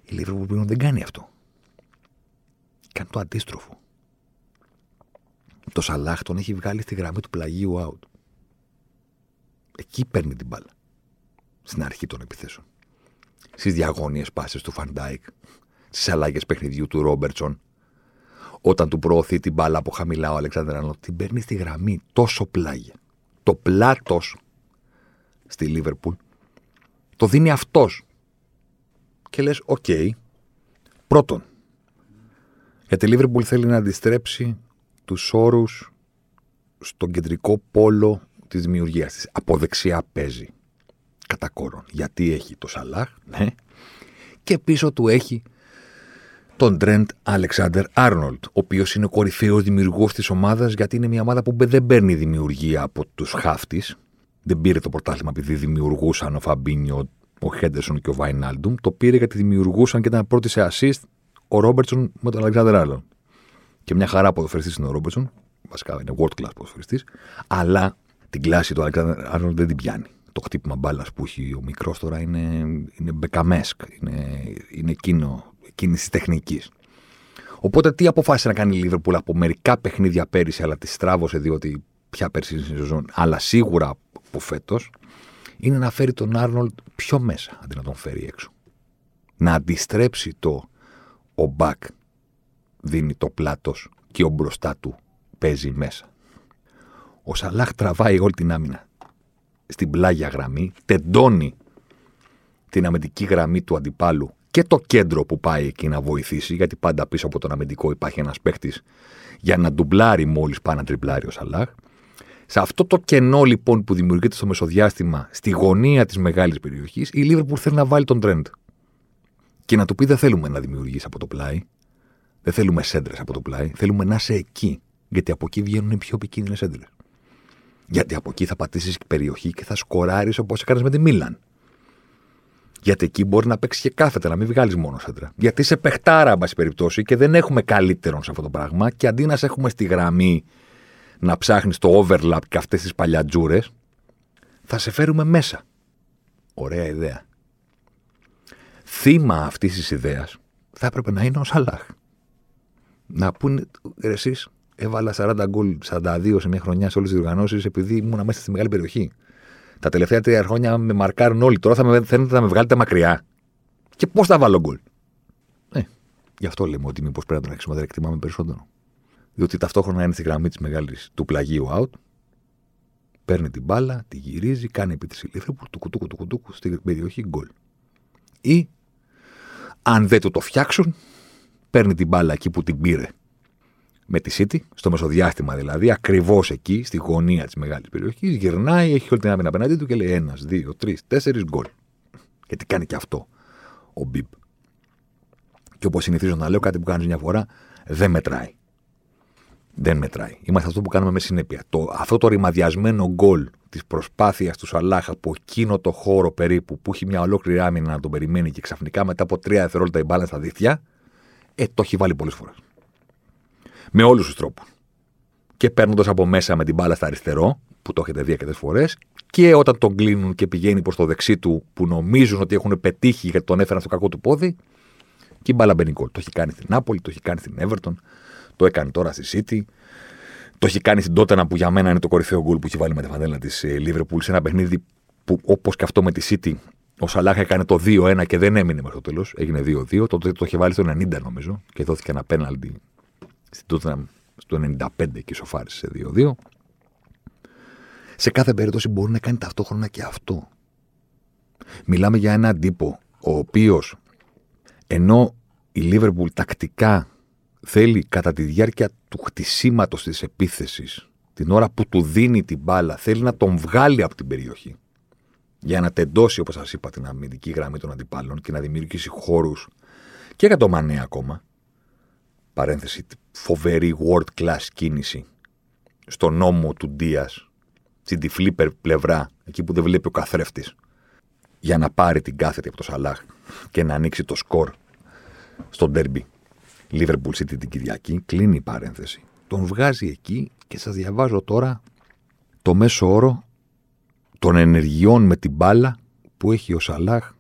Η Liverpool δεν κάνει αυτό. Κάνει το αντίστροφο. Το Σαλάχ τον έχει βγάλει στη γραμμή του πλαγίου out. Εκεί παίρνει την μπάλα στην αρχή των επιθέσεων. Στις διαγώνιες πάσες του Φαν Ντάικ, στις αλλαγές παιχνιδιού του Ρόμπερτσον, όταν του προωθεί την μπάλα από χαμηλά ο Αλεξάντερ την παίρνει στη γραμμή τόσο πλάγια. Το πλάτος στη Λίβερπουλ το δίνει αυτός. Και λες, οκ. Πρώτον, γιατί η Λίβερπουλ θέλει να αντιστρέψει τους όρους στον κεντρικό πόλο της δημιουργίας της. Από δεξιά παίζει κατά κόρον. Γιατί έχει το Σαλάχ, ναι, και πίσω του έχει τον Τρεντ Αλεξάντερ Άρνολντ, ο οποίος είναι ο κορυφαίος δημιουργός της ομάδας, γιατί είναι μια ομάδα που δεν παίρνει δημιουργία από τους χαφ της. Δεν πήρε το πρωτάθλημα επειδή δημιουργούσαν ο Φαμπίνιο, ο Χέντερσον και ο Βάινάλντουμ. Το πήρε γιατί δημιουργούσαν και ήταν πρώτη σε assist ο Ρόμπερτσον με τον Αλεξάνδρ Άρνολτ. Και μια χαρά ποδοφερειστή είναι ο Ρόμπερτσον. Βασικά είναι world class ποδοφερειστή. Αλλά την κλάση του Αλεξάνδρ Άρνολτ δεν την πιάνει το χτύπημα μπάλας που έχει ο μικρός τώρα είναι, είναι μπεκαμέσκ. Είναι, είναι εκείνο, εκείνης της τεχνικής. Οπότε τι αποφάσισε να κάνει η Λίβερπουλ από μερικά παιχνίδια πέρυσι, αλλά τη στράβωσε διότι πια πέρσι είναι σεζόν, αλλά σίγουρα από φέτος, είναι να φέρει τον Άρνολτ πιο μέσα αντί να τον φέρει έξω. Να αντιστρέψει το ο Μπακ δίνει το πλάτος και ο μπροστά του παίζει μέσα. Ο Σαλάχ τραβάει όλη την άμυνα στην πλάγια γραμμή, τεντώνει την αμυντική γραμμή του αντιπάλου και το κέντρο που πάει εκεί να βοηθήσει, γιατί πάντα πίσω από τον αμυντικό υπάρχει ένας παίχτης για να ντουμπλάρει μόλις πάει να τριπλάρει ο Σαλάχ. Σε αυτό το κενό λοιπόν που δημιουργείται στο μεσοδιάστημα, στη γωνία της μεγάλης περιοχής, η Λίβερπουλ θέλει να βάλει τον τρέντ. Και να του πει: Δεν θέλουμε να δημιουργήσει από το πλάι. Δεν θέλουμε σέντρες από το πλάι. Θέλουμε να είσαι εκεί. Γιατί από εκεί βγαίνουν οι πιο επικίνδυνες σέντρες. Γιατί από εκεί θα πατήσεις περιοχή και θα σκοράρεις όπως έκανες με τη Μίλαν. Γιατί εκεί μπορεί να παίξεις και κάθετα, να μην βγάλεις μόνο σέντρα. Γιατί σε παιχτάρα, εν περιπτώσει, και δεν έχουμε καλύτερον σε αυτό το πράγμα. Και αντί να σε έχουμε στη γραμμή να ψάχνεις το overlap και αυτές τις παλιατζούρες, θα σε φέρουμε μέσα. Ωραία ιδέα. Θύμα αυτής της ιδέας θα έπρεπε να είναι ο Σαλάχ. Να πούνε εσείς, έβαλα 40 γκολ, 42 σε μια χρονιά σε όλες τις διοργανώσεις επειδή ήμουν μέσα στη μεγάλη περιοχή. Τα τελευταία τρία χρόνια με μαρκάρουν όλοι. Τώρα θα με, θέλετε να με βγάλετε μακριά. Και πώς θα βάλω γκολ; Ε, γι' αυτό λέμε ότι μήπως πρέπει να τον αρχίσουμε να εκτιμάμε περισσότερο. Διότι ταυτόχρονα είναι στη γραμμή της μεγάλης του πλαγίου out. Παίρνει την μπάλα, τη γυρίζει, κάνει επίθεση Λίβερπουλ, του κουτούκου του κουτούκου στην περιοχή γκολ. Ή αν δεν του το φτιάξουν, παίρνει την μπάλα εκεί που την πήρε με τη City, στο μεσοδιάστημα δηλαδή, ακριβώς εκεί, στη γωνία της μεγάλης περιοχής, γυρνάει, έχει όλη την άμυνα απέναντί του και λέει ένας, δύο, τρεις, τέσσερις γκολ. Γιατί κάνει και αυτό ο Μπιμπ. Και όπως συνηθίζω να λέω, κάτι που κάνει μια φορά δεν μετράει. Δεν μετράει. Είμαστε αυτό που κάνουμε με συνέπεια. Το, αυτό το ρημαδιασμένο γκολ της προσπάθειας του Σαλάχ από εκείνο το χώρο περίπου που έχει μια ολόκληρη άμυνα να τον περιμένει και ξαφνικά μετά από τρία δευτερόλεπτα η μπάλα στα δίχτυα, ε, το έχει βάλει πολλές φορές με όλους τους τρόπους. Και παίρνοντας από μέσα με την μπάλα στα αριστερό, που το έχετε δει αρκετές φορές, και όταν τον κλείνουν και πηγαίνει προς το δεξί του, που νομίζουν ότι έχουν πετύχει γιατί τον έφεραν στο κακό του πόδι, και η μπάλα μπαίνει γκολ. Το έχει κάνει στην Νάπολη, το έχει κάνει στην Everton, το έκανε τώρα στη City, το έχει κάνει στην Τότενα που για μένα είναι το κορυφαίο γκολ που έχει βάλει με τα φανέλα της Liverpool σε ένα παιχνίδι που όπως και αυτό με τη City, ο Σαλάχ έκανε το 2-1 και δεν έμεινε μέχρι το τέλος. Έγινε 2-2. Τότε το είχε βάλει στο 90 νομίζω και δόθηκε ένα πέναλτι στην στο 95 και σοφάρισε 2-2. Σε κάθε περίπτωση μπορεί να κάνει ταυτόχρονα και αυτό. Μιλάμε για έναν τύπο ο οποίος ενώ η Λίβερπουλ τακτικά θέλει κατά τη διάρκεια του χτισήματος της επίθεσης, την ώρα που του δίνει την μπάλα, θέλει να τον βγάλει από την περιοχή για να τεντώσει, όπως σας είπα, την αμυντική γραμμή των αντιπάλων και να δημιουργήσει χώρους και για το Μανέ ακόμα. Παρένθεση, φοβερή world class κίνηση στον νόμο του Ντίας, στην τυφλή πλευρά, εκεί που δεν βλέπει ο καθρέφτης, για να πάρει την κάθετη από το Σαλάχ και να ανοίξει το σκορ στο ντέρμπι. Liverpool City την Κυριακή, κλείνει η παρένθεση. Τον βγάζει εκεί και σας διαβάζω τώρα το μέσο όρο των ενεργειών με την μπάλα που έχει ο Σαλάχ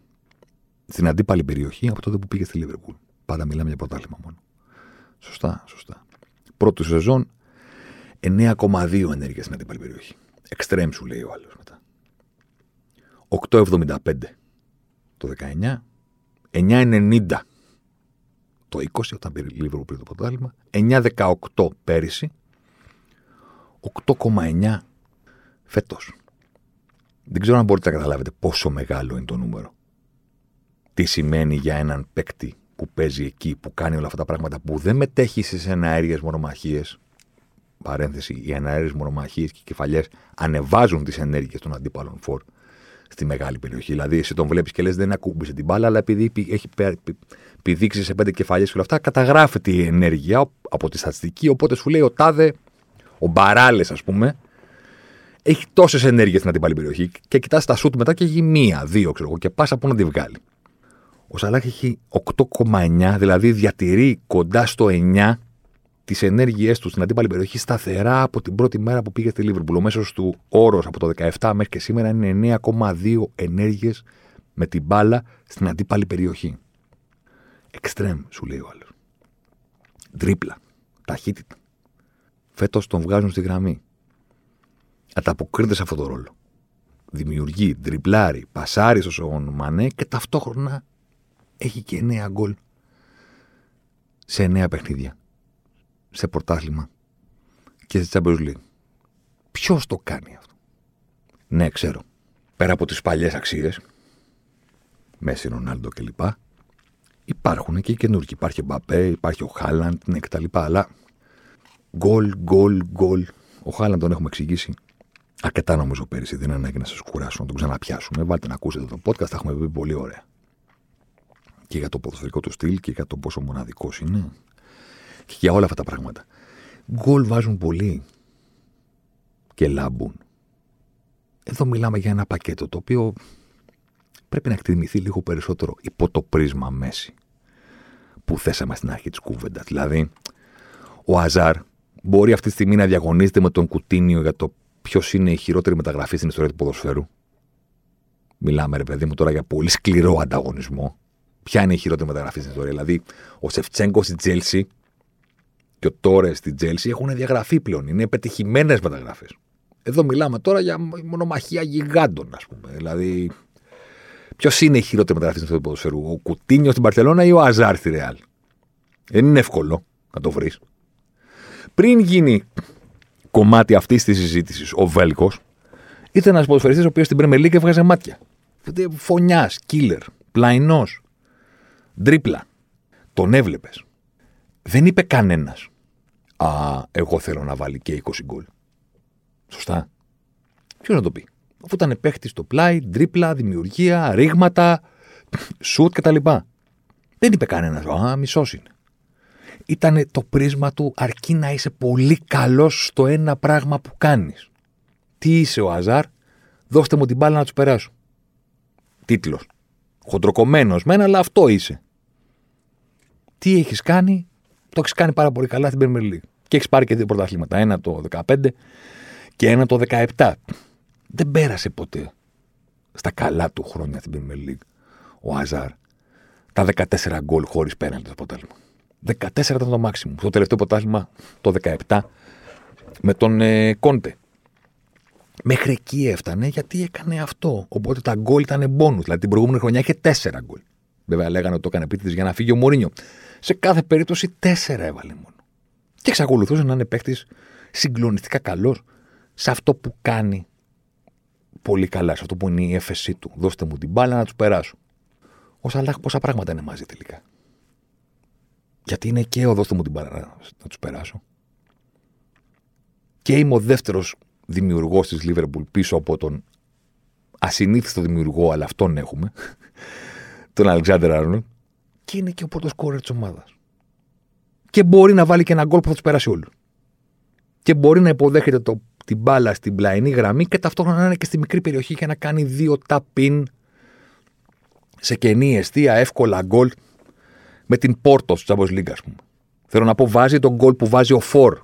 στην αντίπαλη περιοχή από τότε που πήγε στη Λίβερπουλ. Πάντα μιλάμε για πρωτάθλημα μόνο. Σωστά, σωστά. Πρώτη σεζόν 9,2 ενέργεια στην αντίπαλη περιοχή. Εξτρέμ σου λέει ο άλλος μετά. 8,75 το 19, 9,90 το 20 όταν πήρε λίγο πριν το πρωτάθλημα, 9,18 πέρυσι, 8,9 φέτος. Δεν ξέρω αν μπορείτε να καταλάβετε πόσο μεγάλο είναι το νούμερο. Τι σημαίνει για έναν παίκτη που παίζει εκεί, που κάνει όλα αυτά τα πράγματα, που δεν μετέχει στις εναέριες μονομαχίες. Παρένθεση, οι εναέριες μονομαχίες και οι κεφαλιές ανεβάζουν τις ενέργειες των αντίπαλων φόρ στη μεγάλη περιοχή. Δηλαδή, εσύ τον βλέπεις και λες δεν ακούμπησε την μπάλα, αλλά επειδή έχει πηδήξεις σε πέντε κεφαλιές και όλα αυτά, καταγράφεται η ενέργεια από τη στατιστική. Οπότε σου λέει ο τάδε, ο Μπαράλες, ας πούμε, έχει τόσες ενέργειες στην αντίπαλη περιοχή και κοιτάς τα σουτ μετά και έχει μία, δύο, ξέρω εγώ, και πας από να τη βγάλει. Ο Σαλάχ έχει 8,9, δηλαδή διατηρεί κοντά στο 9 τις ενέργειές του στην αντίπαλη περιοχή σταθερά από την πρώτη μέρα που πήγε στη Λίβερπουλ. Ο μέσος του όρος από το 17 μέχρι και σήμερα είναι 9,2 ενέργειες με την μπάλα στην αντίπαλη περιοχή. Εξτρέμ, σου λέει ο άλλος. Τρίπλα. Ταχύτητα. Φέτος τον βγάζουν στη γραμμή ανταποκρίνεται σε αυτό το ρόλο. Δημιουργεί, τριπλάρει, πασάρει στο Σογόν Μανέ και ταυτόχρονα έχει και νέα γκολ σε νέα παιχνίδια. Σε πρωτάθλημα και σε Champions League. Ποιος το κάνει αυτό; Ναι, ξέρω. Πέρα από τις παλιές αξίες, Μέση, Ρονάλντο κλπ. Υπάρχουν και οι καινούργοι. Υπάρχει ο Μπαπέ, υπάρχει ο Χάλαντ, ναι, κτλ. Αλλά γκολ, γκολ, γκολ. Ο Χάλαντ τον έχουμε εξηγήσει Αρκετά νομίζω πέρυσι. Δεν είναι ανάγκη να σας κουράσω, να τον ξαναπιάσουμε. Βάλτε να ακούσετε το podcast, τα έχουμε πει πολύ ωραία. Και για το ποδοσφαιρικό του στυλ και για το πόσο μοναδικός είναι. Και για όλα αυτά τα πράγματα. Γκολ βάζουν πολύ. Και λάμπουν. Εδώ μιλάμε για ένα πακέτο το οποίο πρέπει να εκτιμηθεί λίγο περισσότερο υπό το πρίσμα Μέσι που θέσαμε στην αρχή της κουβέντας. Δηλαδή, ο Αζάρ μπορεί αυτή τη στιγμή να διαγωνίζεται με τον Κουτίνιο για το ποιος είναι η χειρότερη μεταγραφή στην ιστορία του ποδοσφαίρου. Μιλάμε, ρε παιδί μου, τώρα για πολύ σκληρό ανταγωνισμό. Ποια είναι η χειρότερη μεταγραφή στην ιστορία. Δηλαδή, ο Σεφτσένκο στη Τσέλσι και ο Τόρες στη Τσέλσι έχουν διαγραφεί πλέον. Είναι πετυχημένες μεταγραφές. Εδώ μιλάμε τώρα για μονομαχία γιγάντων, ας πούμε. Δηλαδή, ποιος είναι η χειρότερη μεταγραφή στην ιστορία του ποδοσφαίρου. Ο Κουτίνιος στην Παρσελώνα ή ο Αζάρ στη Ρεάλ; Δεν είναι εύκολο να το βρεις. Πριν γίνει κομμάτι αυτής της συζήτησης, ο Βέλκος, ήταν ένας ποδοσφαιριστής ο οποίος στην Premier League έβγαζε μάτια. Φωνιάς, killer, πλαϊνός, τρίπλα. Τον έβλεπες. Δεν είπε κανένας. Α, εγώ θέλω να βάλει και 20 γκολ. Σωστά. Ποιος να το πει. Αφού ήταν παίχτης στο πλάι, τρίπλα, δημιουργία, ρήγματα, σουτ κτλ. Δεν είπε κανένας. Α, μισός είναι ήταν το πρίσμα του αρκεί να είσαι πολύ καλός στο ένα πράγμα που κάνεις. Τι είσαι ο Αζάρ, δώστε μου την μπάλα να τους περάσω. Τίτλος. Χοντροκομμένος μένα, αλλά αυτό είσαι. Τι έχεις κάνει, το έχεις κάνει πάρα πολύ καλά στην Premier League. Και έχεις πάρει και δύο πρωταθλήματα. Ένα το 15 και ένα το 17. Δεν πέρασε ποτέ στα καλά του χρόνια στην Premier League ο Αζάρ τα 14 γκολ χωρίς πέναλτι το αποτέλεσμα. 14 ήταν το μάξιμο. Στο τελευταίο ποτάσμα το 17 με τον ε, Κόντε. Μέχρι εκεί έφτανε γιατί έκανε αυτό. Οπότε τα γκολ ήταν μπόνου. Δηλαδή την προηγούμενη χρονιά είχε τέσσερα γκολ. Βέβαια λέγανε ότι το έκανε επίτηδες για να φύγει ο Μωρίνιο. Σε κάθε περίπτωση τέσσερα έβαλε μόνο. Και εξακολουθούσε να είναι παίχτη συγκλονιστικά καλός σε αυτό που κάνει πολύ καλά, σε αυτό που είναι η έφεσή του. Δώστε μου την μπάλα να τους περάσω. Ο Σαλάχ πόσα πράγματα είναι μαζί τελικά. Γιατί είναι και ο δώστε μου την μπάλα να, να τους περάσω. Και είμαι ο δεύτερος δημιουργός της Λίβερπουλ πίσω από τον ασυνήθιστο δημιουργό, αλλά αυτόν έχουμε, τον Αλεξάνδρ Άρνον. Και είναι και ο πρώτος κόρε της ομάδας. Και μπορεί να βάλει και ένα γκολ που θα τους περάσει όλους. Και μπορεί να υποδέχεται το, την μπάλα στην πλαϊνή γραμμή και ταυτόχρονα να είναι και στη μικρή περιοχή και να κάνει δύο ταπίν σε κενή αιστεία, εύκολα γκολ με την Πόρτο του Champions League, ας πούμε. Θέλω να πω, βάζει τον γκολ που βάζει ο Φορ,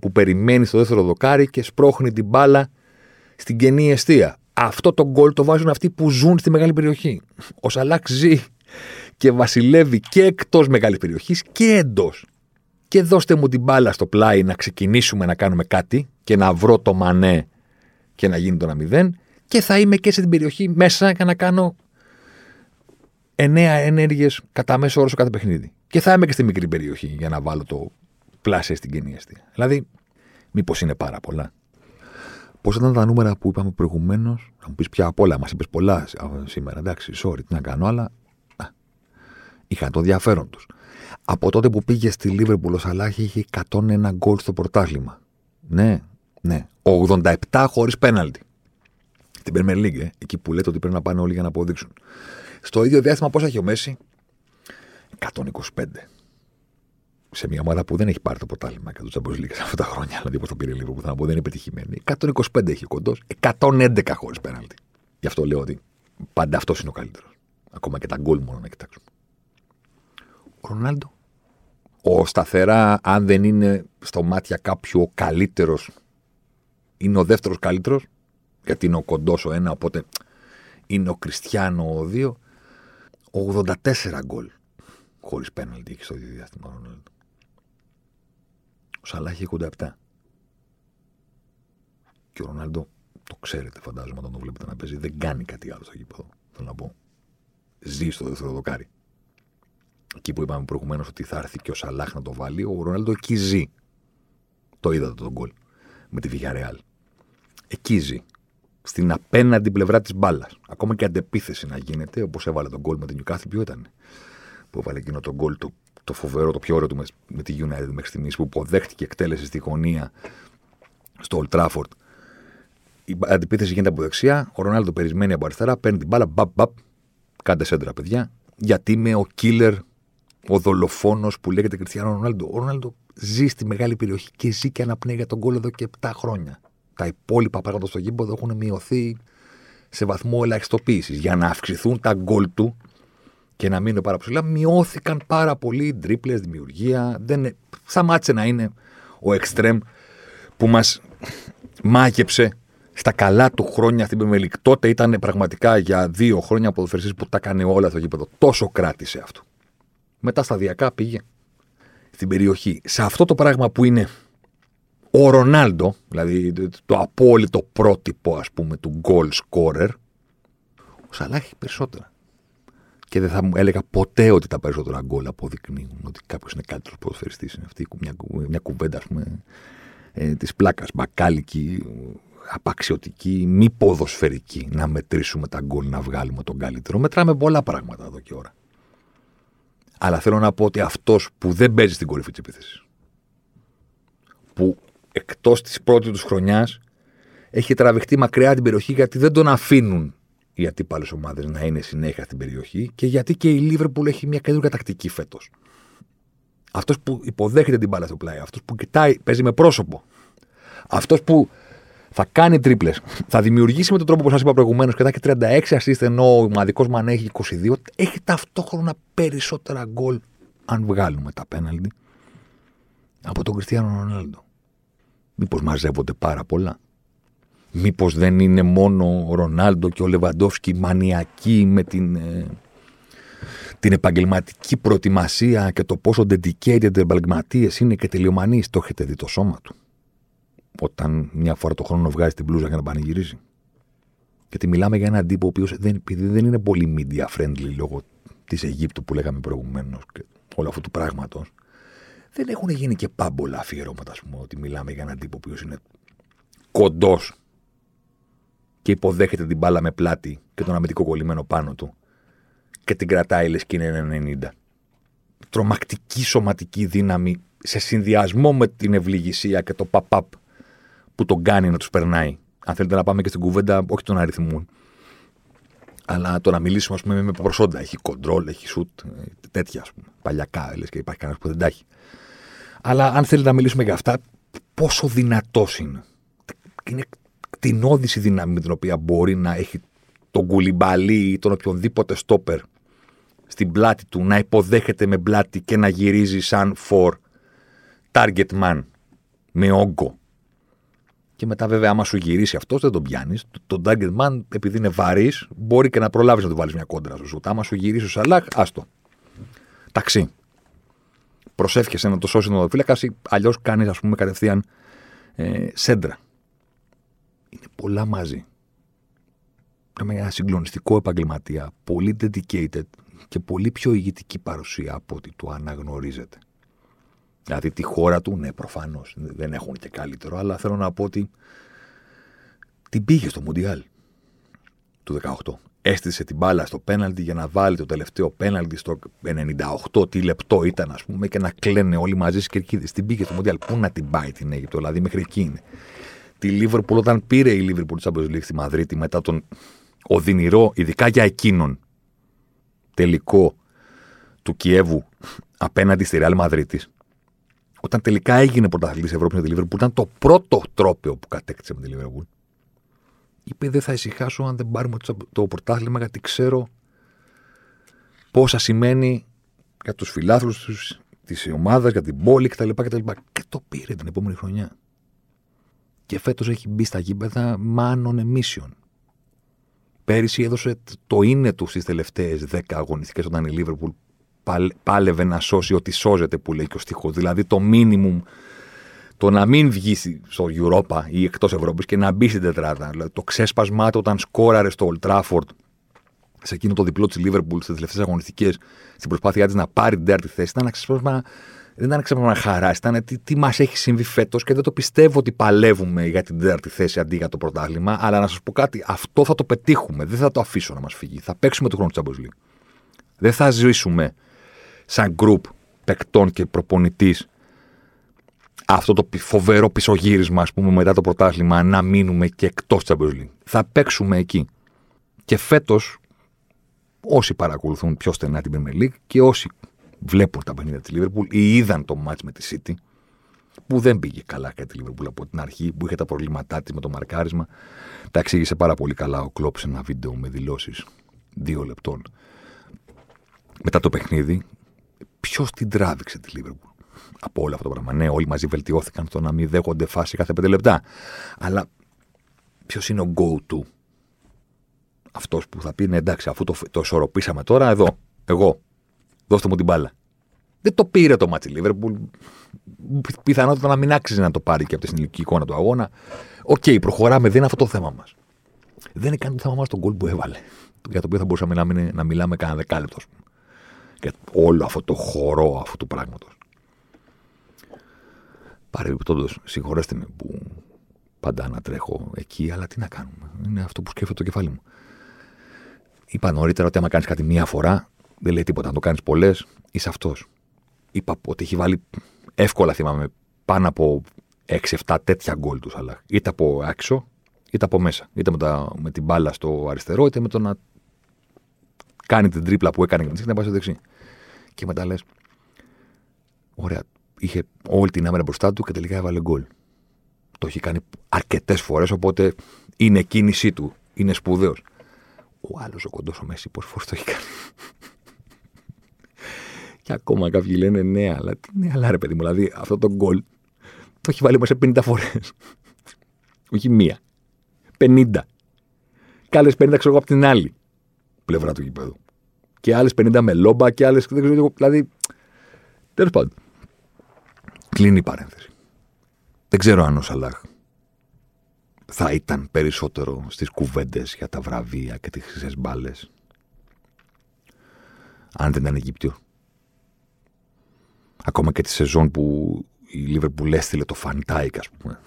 που περιμένει στο δεύτερο δοκάρι και σπρώχνει την μπάλα στην κενή αιστεία. Αυτό το γκολ το βάζουν αυτοί που ζουν στη μεγάλη περιοχή. Ο Σαλάκ ζει και βασιλεύει και εκτός μεγάλης περιοχής και εντός. Και δώστε μου την μπάλα στο πλάι να ξεκινήσουμε να κάνουμε κάτι και να βρω το μανέ και να γίνει το ένα μηδέν. Και θα είμαι και σε την περιοχή μέσα για να κάνω εννέα ενέργειες κατά μέσο όρο σε κάθε παιχνίδι. Και θα είμαι και στη μικρή περιοχή για να βάλω το πλάσια στην κοινή αιστεία. Δηλαδή, μήπως είναι πάρα πολλά. Πώς ήταν τα νούμερα που είπαμε προηγουμένως, θα μου πεις πια απ' όλα, μας είπες πολλά σήμερα. Εντάξει, sorry, τι να κάνω, αλλά α, είχαν το ενδιαφέρον τους. Από τότε που πήγε στη Λίβερπουλ ο Σαλάχη είχε 101 γκολ στο πρωτάθλημα. Ναι, ναι. 87 χωρίς πέναλτι. Την Premier League, ε, εκεί που λέτε ότι πρέπει να πάνε όλοι για να αποδείξουν. Στο ίδιο διάστημα πόσα έχει ο Μέση, 125. Σε μια ομάδα που δεν έχει πάρει το πρωτάθλημα και το Champions League αυτά τα χρόνια, δηλαδή όπω το πήρε λίγο που θα πω, δεν είναι πετυχημένη. 125 έχει κοντός, 111 χωρίς πέναλτι. Γι' αυτό λέω ότι πάντα αυτός είναι ο καλύτερος. Ακόμα και τα γκολ μόνο να κοιτάξουμε. Ο Ρονάλντο. Ο σταθερά, αν δεν είναι στο μάτια κάποιου ο καλύτερος, είναι ο δεύτερος καλύτερος, γιατί είναι ο κοντός ο ένα, οπότε είναι ο Κριστιανό ο δύο. 84 γκολ χωρίς πέναλτι έχει στο ίδιο διάστημα ο Ρονάλντο. Ο Σαλάχ έχει 87. Και ο Ρονάλντο το ξέρετε, φαντάζομαι, όταν το βλέπετε να παίζει. Δεν κάνει κάτι άλλο στο γήπεδο. Θέλω να πω. Ζει στο δεύτερο δοκάρι. Εκεί που είπαμε προηγουμένως ότι θα έρθει και ο Σαλάχ να το βάλει, ο Ρονάλντο εκεί ζει. Το είδατε τον γκολ με τη Villarreal. Εκεί ζει. Στην απέναντι πλευρά της μπάλας. Ακόμα και αντεπίθεση να γίνεται, όπως έβαλε τον γκολ με την Newcastle, ποιο ήταν. Που έβαλε εκείνο τον γκολ το, το φοβερό, το πιο ωραίο του με, με τη United μέχρι στιγμής, που υποδέχτηκε εκτέλεση στη γωνία στο Old Trafford. Η αντιπίθεση γίνεται από δεξιά, ο Ρονάλντο περισμένει από αριστερά, παίρνει την μπάλα, μπαπ, μπαπ, κάντε σέντρα, παιδιά. Γιατί είμαι ο killer ο δολοφόνος που λέγεται Κριστιανό Ρονάλντο. Ο Ρονάλντο ζει στη μεγάλη περιοχή και ζει και αναπνέει για τον κόλλο εδώ και 7 χρόνια. Τα υπόλοιπα πράγματα στο γήπεδο έχουν μειωθεί σε βαθμό ελαχιστοποίησης. Για να αυξηθούν τα γκολ του και να μείνουν πάρα ψηλά, μειώθηκαν πάρα πολύ τρίπλες, δημιουργία. Δεν σταμάτησε να είναι ο εξτρέμ που μας μάγεψε στα καλά του χρόνια στην Πεμελικ. Τότε ήταν πραγματικά για δύο χρόνια ποδοσφαιριστής που τα έκανε όλα στο γήπεδο. Τόσο κράτησε αυτό. Μετά σταδιακά πήγε στην περιοχή. Σε αυτό το πράγμα που είναι ο Ρονάλντο, δηλαδή το απόλυτο πρότυπο ας πούμε του goal scorer, ο Σαλάχ έχει περισσότερα. Και δεν θα μου έλεγα ποτέ ότι τα περισσότερα γκολ αποδεικνύουν ότι κάποιος είναι καλύτερος ποδοσφαιριστής. Είναι αυτή μια, μια κουβέντα, ας πούμε, ε, της πλάκας. Μπακάλικη, απαξιωτική, μη ποδοσφαιρική. Να μετρήσουμε τα γκολ, να βγάλουμε τον καλύτερο. Μετράμε πολλά πράγματα εδώ και ώρα. Αλλά θέλω να πω ότι αυτός που δεν παίζει στην κορυφή της επίθεσης, που εκτός της πρώτη τους χρονιάς έχει τραβηχτεί μακριά την περιοχή γιατί δεν τον αφήνουν οι αντίπαλες ομάδες να είναι συνέχεια στην περιοχή και γιατί και η Λίβερπουλ έχει μια καινούργια τακτική φέτος. Αυτός που υποδέχεται την μπάλα στο πλάι, αυτός που κοιτάει, παίζει με πρόσωπο. Αυτός που θα κάνει τρίπλες, θα δημιουργήσει με τον τρόπο που σας είπα προηγουμένως και θα έχει 36 assist ενώ ο ομαδικός μαν έχει 22, έχει ταυτόχρονα περισσότερα γκολ, αν βγάλουμε τα πέναλτι, από τον Κριστιανό Ρονάλντο. Μήπως μαζεύονται πάρα πολλά. Μήπως δεν είναι μόνο ο Ρονάλντο και ο Λεβαντόφσκι μανιακοί με την, ε, την επαγγελματική προετοιμασία και το πόσο dedicated επαγγελματίες είναι και τελειομανείς. Το έχετε δει το σώμα του όταν μια φορά το χρόνο βγάζει την μπλούζα για να πανηγυρίζει. Γιατί μιλάμε για έναν τύπο ο οποίος δεν, δεν είναι πολύ media friendly λόγω της Αιγύπτου που λέγαμε προηγουμένως και όλου αυτού του πράγματος. Δεν έχουν γίνει και πάμπολα αφιερώματα, ας πούμε, ότι μιλάμε για έναν τύπο ο οποίος είναι κοντός και υποδέχεται την μπάλα με πλάτη και τον αμυντικό κολλημένο πάνω του και την κρατάει λες και είναι 90. Τρομακτική σωματική δύναμη σε συνδυασμό με την ευληγησία και το παπ που τον κάνει να τους περνάει. Αν θέλετε να πάμε και στην κουβέντα, όχι των αριθμών, αλλά το να μιλήσουμε ας πούμε, με προσόντα. Έχει κοντρόλ, έχει σουτ, τέτοια ας πούμε. Παλιακά, λες και υπάρχει κανένας που δεν τα έχει. Αλλά αν θέλετε να μιλήσουμε για αυτά, πόσο δυνατός είναι. Είναι κτηνώδης η δύναμη με την οποία μπορεί να έχει τον κουλιμπαλί ή τον οποιονδήποτε στόπερ στην πλάτη του να υποδέχεται με πλάτη και να γυρίζει σαν for target man με όγκο. Και μετά, βέβαια, άμα σου γυρίσει αυτός, δεν τον πιάνεις. Το target man, επειδή είναι βαρύς, μπορεί και να προλάβεις να του βάλεις μια κόντρα σου. Άμα σου γυρίσει ο Σαλάχ, άστο. Ταξί. Προσεύχεσαι να το σώσεις τον οδοφύλακα, αλλιώς κάνεις, ας πούμε, κατευθείαν ε, σέντρα. Είναι πολλά μαζί. Πρέπει ένα συγκλονιστικό επαγγελματία, πολύ dedicated και πολύ πιο ηγετική παρουσία από ό,τι του αναγνωρίζεται. Δηλαδή τη χώρα του, ναι, προφανώς δεν έχουν και καλύτερο, αλλά θέλω να πω ότι την πήγε στο Μουντιάλ του 18. Έστησε την μπάλα στο πέναλτι για να βάλει το τελευταίο πέναλτι στο 98, τι λεπτό ήταν, ας πούμε, και να κλαίνε όλοι μαζί στις κερκίδες. Την πήγε στο Μουντιάλ. Πού να την πάει την Αίγυπτο, δηλαδή μέχρι εκεί είναι. Τη Λίβερπουλ, όταν πήρε η Λίβερπουλ της Champions στη Μαδρίτη μετά τον οδυνηρό, ειδικά για εκείνον, τελικό του Κιέβου απέναντι στη Ρεάλ Μαδρίτη, όταν τελικά έγινε πρωταθλητής Ευρώπης με τη Λίβερπουλ, που ήταν το πρώτο τρόπαιο που κατέκτησε με τη Λίβερπουλ, είπε: Δεν θα ησυχάσω αν δεν πάρουμε το πρωτάθλημα, γιατί ξέρω πόσα σημαίνει για τους φιλάθλους της ομάδας, για την πόλη κτλ. κτλ. Και το πήρε την επόμενη χρονιά. Και φέτος έχει μπει στα γήπεδα μάνων εμίσιων. Πέρυσι έδωσε το είναι του στις τελευταίες 10 αγωνιστικές όταν η Λίβερπουλ πάλευε να σώσει ό,τι σώζεται που λέει και ο στίχος. Δηλαδή το μίνιμουμ το να μην βγει στο Europa ή εκτός Ευρώπης και να μπει στην τετράδα. Δηλαδή, το ξέσπασμά του όταν σκόραρε στο Old Trafford σε εκείνο το διπλό της Liverpool στις τελευταίες αγωνιστικές, στην προσπάθειά της να πάρει την τέταρτη θέση, ήταν ένα ξέσπασμα. Δεν ήταν ξέσπασμα χαράς, ήταν τι, τι μας έχει συμβεί φέτος και δεν το πιστεύω ότι παλεύουμε για την τέταρτη θέση αντί για το πρωτάθλημα. Αλλά να σας πω κάτι, αυτό θα το πετύχουμε. Δεν θα το αφήσω να μας φύγει. Θα παίξουμε το χρόνο της Champions Δεν θα ζήσουμε σαν γκρουπ παικτών και προπονητής αυτό το φοβερό πισωγύρισμα, ας πούμε, μετά το πρωτάθλημα, να μείνουμε και εκτός Champions League. Θα παίξουμε εκεί. Και φέτος, όσοι παρακολουθούν πιο στενά την Premier League και όσοι βλέπουν τα παιχνίδια της Liverpool ή είδαν το match με τη City, που δεν πήγε καλά κατά τη Liverpool από την αρχή, που είχε τα προβλήματά της με το μαρκάρισμα. Τα εξήγησε πάρα πολύ καλά ο Κλόπ σε ένα βίντεο με δηλώσεις δύο λεπτών. Μετά το παιχνίδι, ποιος την τράβηξε τη Λίβερπουλ από όλο αυτό το πράγμα. Ναι, όλοι μαζί βελτιώθηκαν στο να μην δέχονται φάση κάθε πέντε λεπτά. Αλλά ποιος είναι ο go-to; Αυτός που θα πει, ναι, εντάξει, αφού το, το ισορροπήσαμε τώρα, εδώ, εγώ, δώστε μου την μπάλα. Δεν το πήρε το ματς η Λίβερπουλ. Πιθανότητα να μην άξιζε να το πάρει και από τη συνολική εικόνα του αγώνα. OK, okay, προχωράμε, δεν είναι αυτό το θέμα μας. Δεν είναι καν το θέμα μας το γκολ που έβαλε. Για το οποίο θα μπορούσαμε να, μην, να μιλάμε κανένα δεκάλεπτο, ας πούμε για όλο αυτό το χορό αυτού του πράγματος. Παρεμπιπτόντως, συγχωρέστε με που πάντα ανατρέχω εκεί, αλλά τι να κάνουμε. Είναι αυτό που σκέφτεται το κεφάλι μου. Είπα νωρίτερα ότι άμα κάνεις κάτι μία φορά, δεν λέει τίποτα. Αν το κάνεις πολλές, είσαι αυτός. Είπα ότι έχει βάλει εύκολα, θυμάμαι, πάνω από 6-7 τέτοια γκολ τους αλλά είτε από άξιο, είτε από μέσα. Είτε με, τα, με την μπάλα στο αριστερό, είτε με το να κάνει την τρίπλα που έκανε και να πάει στο δεξί. Και μετά λες, ωραία, είχε όλη την άμυνα μπροστά του και τελικά έβαλε γκολ. Το έχει κάνει αρκετές φορές, οπότε είναι κίνησή του. Είναι σπουδαίος. Ο άλλος ο κοντός ο Μέση, πόσες φορές το έχει κάνει. και ακόμα κάποιοι λένε ναι, αλλά τι ναι, αλλά ρε παιδί μου, δηλαδή αυτό το γκολ το έχει βάλει μέσα 50 φορές. Όχι μία. 50. Κάλε 50 ξέρω εγώ από την άλλη πλευρά του γηπέδου. Και άλλες 50 με λόμπα και άλλες. Δηλαδή. Τέλος πάντων. Κλείνει η παρένθεση. Δεν ξέρω αν ο Σαλάχ θα ήταν περισσότερο στις κουβέντες για τα βραβεία και τις χρυσές μπάλες. Αν δεν ήταν Αιγύπτιος. Ακόμα και τη σεζόν που η Λίβερπουλ έστειλε το Φαν Ντάικ, ας πούμε,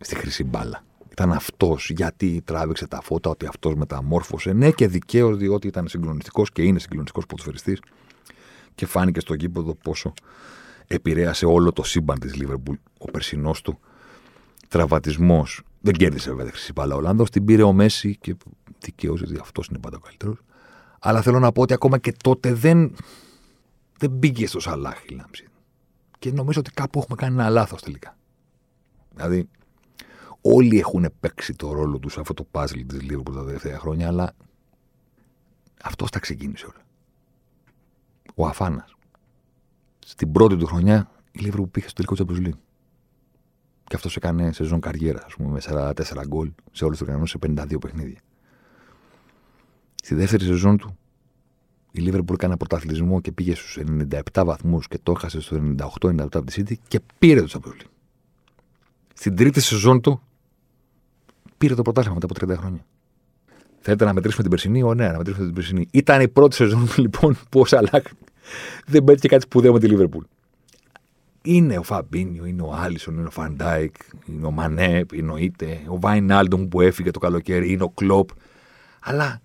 στη χρυσή μπάλα. Ήταν αυτός γιατί τράβηξε τα φώτα, ότι αυτός μεταμόρφωσε. Ναι, και δικαίως διότι ήταν συγκλονιστικός και είναι συγκλονιστικός ποδοσφαιριστής. Και φάνηκε στο γήπεδο πόσο επηρέασε όλο το σύμπαν της Λίβερπουλ ο περσινός του τραυματισμός. Δεν κέρδισε βέβαια τη χρυσή μπάλα ο Ολλανδός. Την πήρε ο Μέσι και δικαίω, γιατί αυτός είναι πάντα ο καλύτερος. Αλλά θέλω να πω ότι ακόμα και τότε δεν, δεν μπήκε στο Σαλάχ η λάμψη. Και νομίζω ότι κάπου έχουμε κάνει ένα λάθος τελικά. Δηλαδή, όλοι έχουν παίξει το ρόλο τους σε αυτό το παζλ της Λίβερπουλ τα τελευταία χρόνια, αλλά αυτός τα ξεκίνησε όλα. Ο Αφάνας. Στην πρώτη του χρονιά η Λίβερπουλ πήγε στο τελικό Champions League. Και αυτός έκανε σεζόν καριέρα, ας πούμε, με 44 γκολ σε όλους τους οργανισμούς σε 52 παιχνίδια. Στη δεύτερη σεζόν του, η Λίβερπουλ έκανε πρωταθλητισμό και πήγε στους 97 βαθμούς και το έχασε στο 98-97 από τη City και πήρε το Champions League. Στην τρίτη σεζόν του, πήρε το πρωτάθλημα μετά από 30 χρόνια. Θέλετε να μετρήσουμε την περσινή, ωραία, να μετρήσουμε την περσινή. Ήταν η πρώτη σεζόν λοιπόν που ο Σαλάκ δεν πέτυχε κάτι σπουδαίο με τη Λίβερπουλ. Είναι ο Φαμπίνιο, είναι ο Άλισον, είναι ο Φαν Ντάικ, είναι ο Μανέ, εννοείται, ο Βάιν που έφυγε το καλοκαίρι, είναι ο Κλοπ. Αλλά.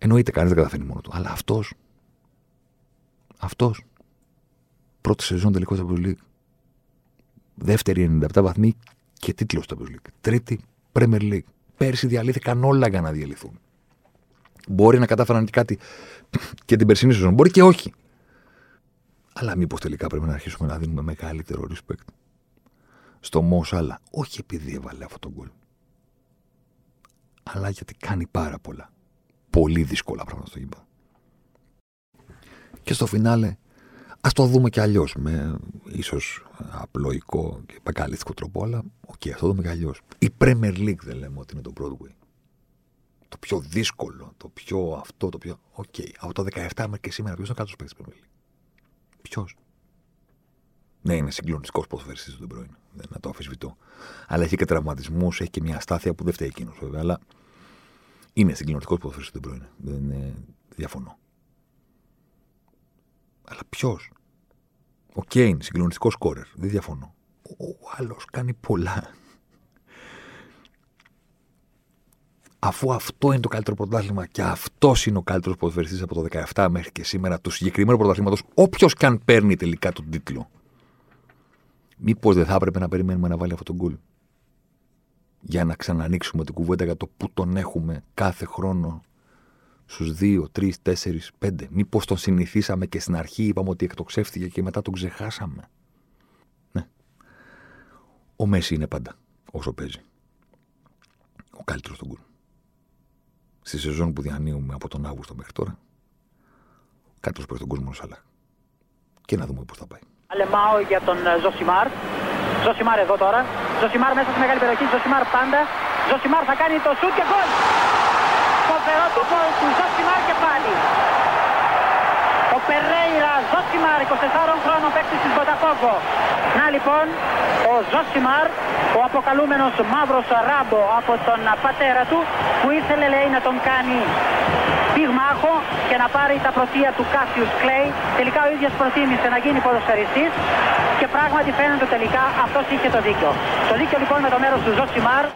Εννοείται, κανείς δεν καταφέρνει μόνο του. Αλλά αυτός. Αυτός. Πρώτη σεζόν τελικός Champions League. Δεύτερη 97 βαθμοί και τίτλος στο Champions League. Τρίτη Premier League. Πέρσι διαλύθηκαν όλα για να διαλυθούν. Μπορεί να κατάφεραν και κάτι και την περσινή σεζόν. Μπορεί και όχι. Αλλά μήπως τελικά πρέπει να αρχίσουμε να δίνουμε μεγαλύτερο respect στο Μο Σαλάχ. Όχι επειδή έβαλε αυτό το γκολ. Αλλά γιατί κάνει πάρα πολλά. Πολύ δύσκολα πράγματα στο γήπεδο. Και στο φινάλε ας το δούμε κι αλλιώς. Με ίσως απλοϊκό και μπακαλίστικο τρόπο, αλλά OK, okay, ας το δούμε κι αλλιώς. Η Premier League δεν λέμε ότι είναι το Broadway. Το πιο δύσκολο, το πιο αυτό, το πιο. OK. Okay. Από το 17 μέχρι και σήμερα, ποιος είναι ο κάτω παίκτης Premier League; Ποιος; Ναι, είναι συγκλονιστικός ποδοσφαιριστής ο Ντε Μπρόινε. Δεν το αμφισβητώ. Αλλά έχει και τραυματισμούς, έχει και μια αστάθεια που δεν φταίει εκείνος βέβαια. Αλλά είναι συγκλονιστικός ποδοσφαιριστής ο Ντε Μπρόινε. Δεν είναι... διαφωνώ. Αλλά ποιος; Ο Κέιν, συγκλονιστικός σκόρερ. Δεν διαφωνώ. Ο, ο άλλος κάνει πολλά. Αφού αυτό είναι το καλύτερο πρωτάθλημα και αυτός είναι ο καλύτερος ποδοσφαιριστής από το 17 μέχρι και σήμερα του συγκεκριμένου πρωταθλήματος, όποιος και αν παίρνει τελικά τον τίτλο, μήπως δεν θα έπρεπε να περιμένουμε να βάλει αυτό τον γκολ; Για να ξανανοίξουμε την κουβέντα για το που τον έχουμε κάθε χρόνο στους 2, 3, 4, 5. Μήπως τον συνηθίσαμε και στην αρχή είπαμε ότι εκτοξεύτηκε και μετά τον ξεχάσαμε. Ναι. Ο Μέση είναι πάντα όσο παίζει. Ο καλύτερος στον κουλ. Στη σεζόν που διανύουμε από τον Αύγουστο μέχρι τώρα, ο καλύτερο παίζει τον κόσμο Σαλάχ. Και να δούμε πώς θα πάει. Αλεμάω για τον ε, Ζωσιμάρ. Ζωσιμάρ εδώ τώρα. Ζωσιμάρ μέσα στη μεγάλη περιοχή. Ζωσιμάρ πάντα. Ζωσιμάρ θα κάνει το σουτ και γκολ φοβερό το γκολ του Ζωσιμάρ και πάλι. Ο Περέιρα Ζωσιμάρ, 24 χρόνων παίκτης της Βοτακόβο. Να λοιπόν, ο Ζωσιμάρ, ο αποκαλούμενος μαύρος ράμπο από τον πατέρα του, που ήθελε λέει να τον κάνει πυγμάχο και να πάρει τα πρωτεία του Κάσιους Κλέη. Τελικά ο ίδιος προτίμησε να γίνει ποδοσφαιριστής και πράγματι φαίνεται τελικά αυτός είχε το δίκιο. Το δίκιο λοιπόν με το μέρος του Ζωσιμάρ.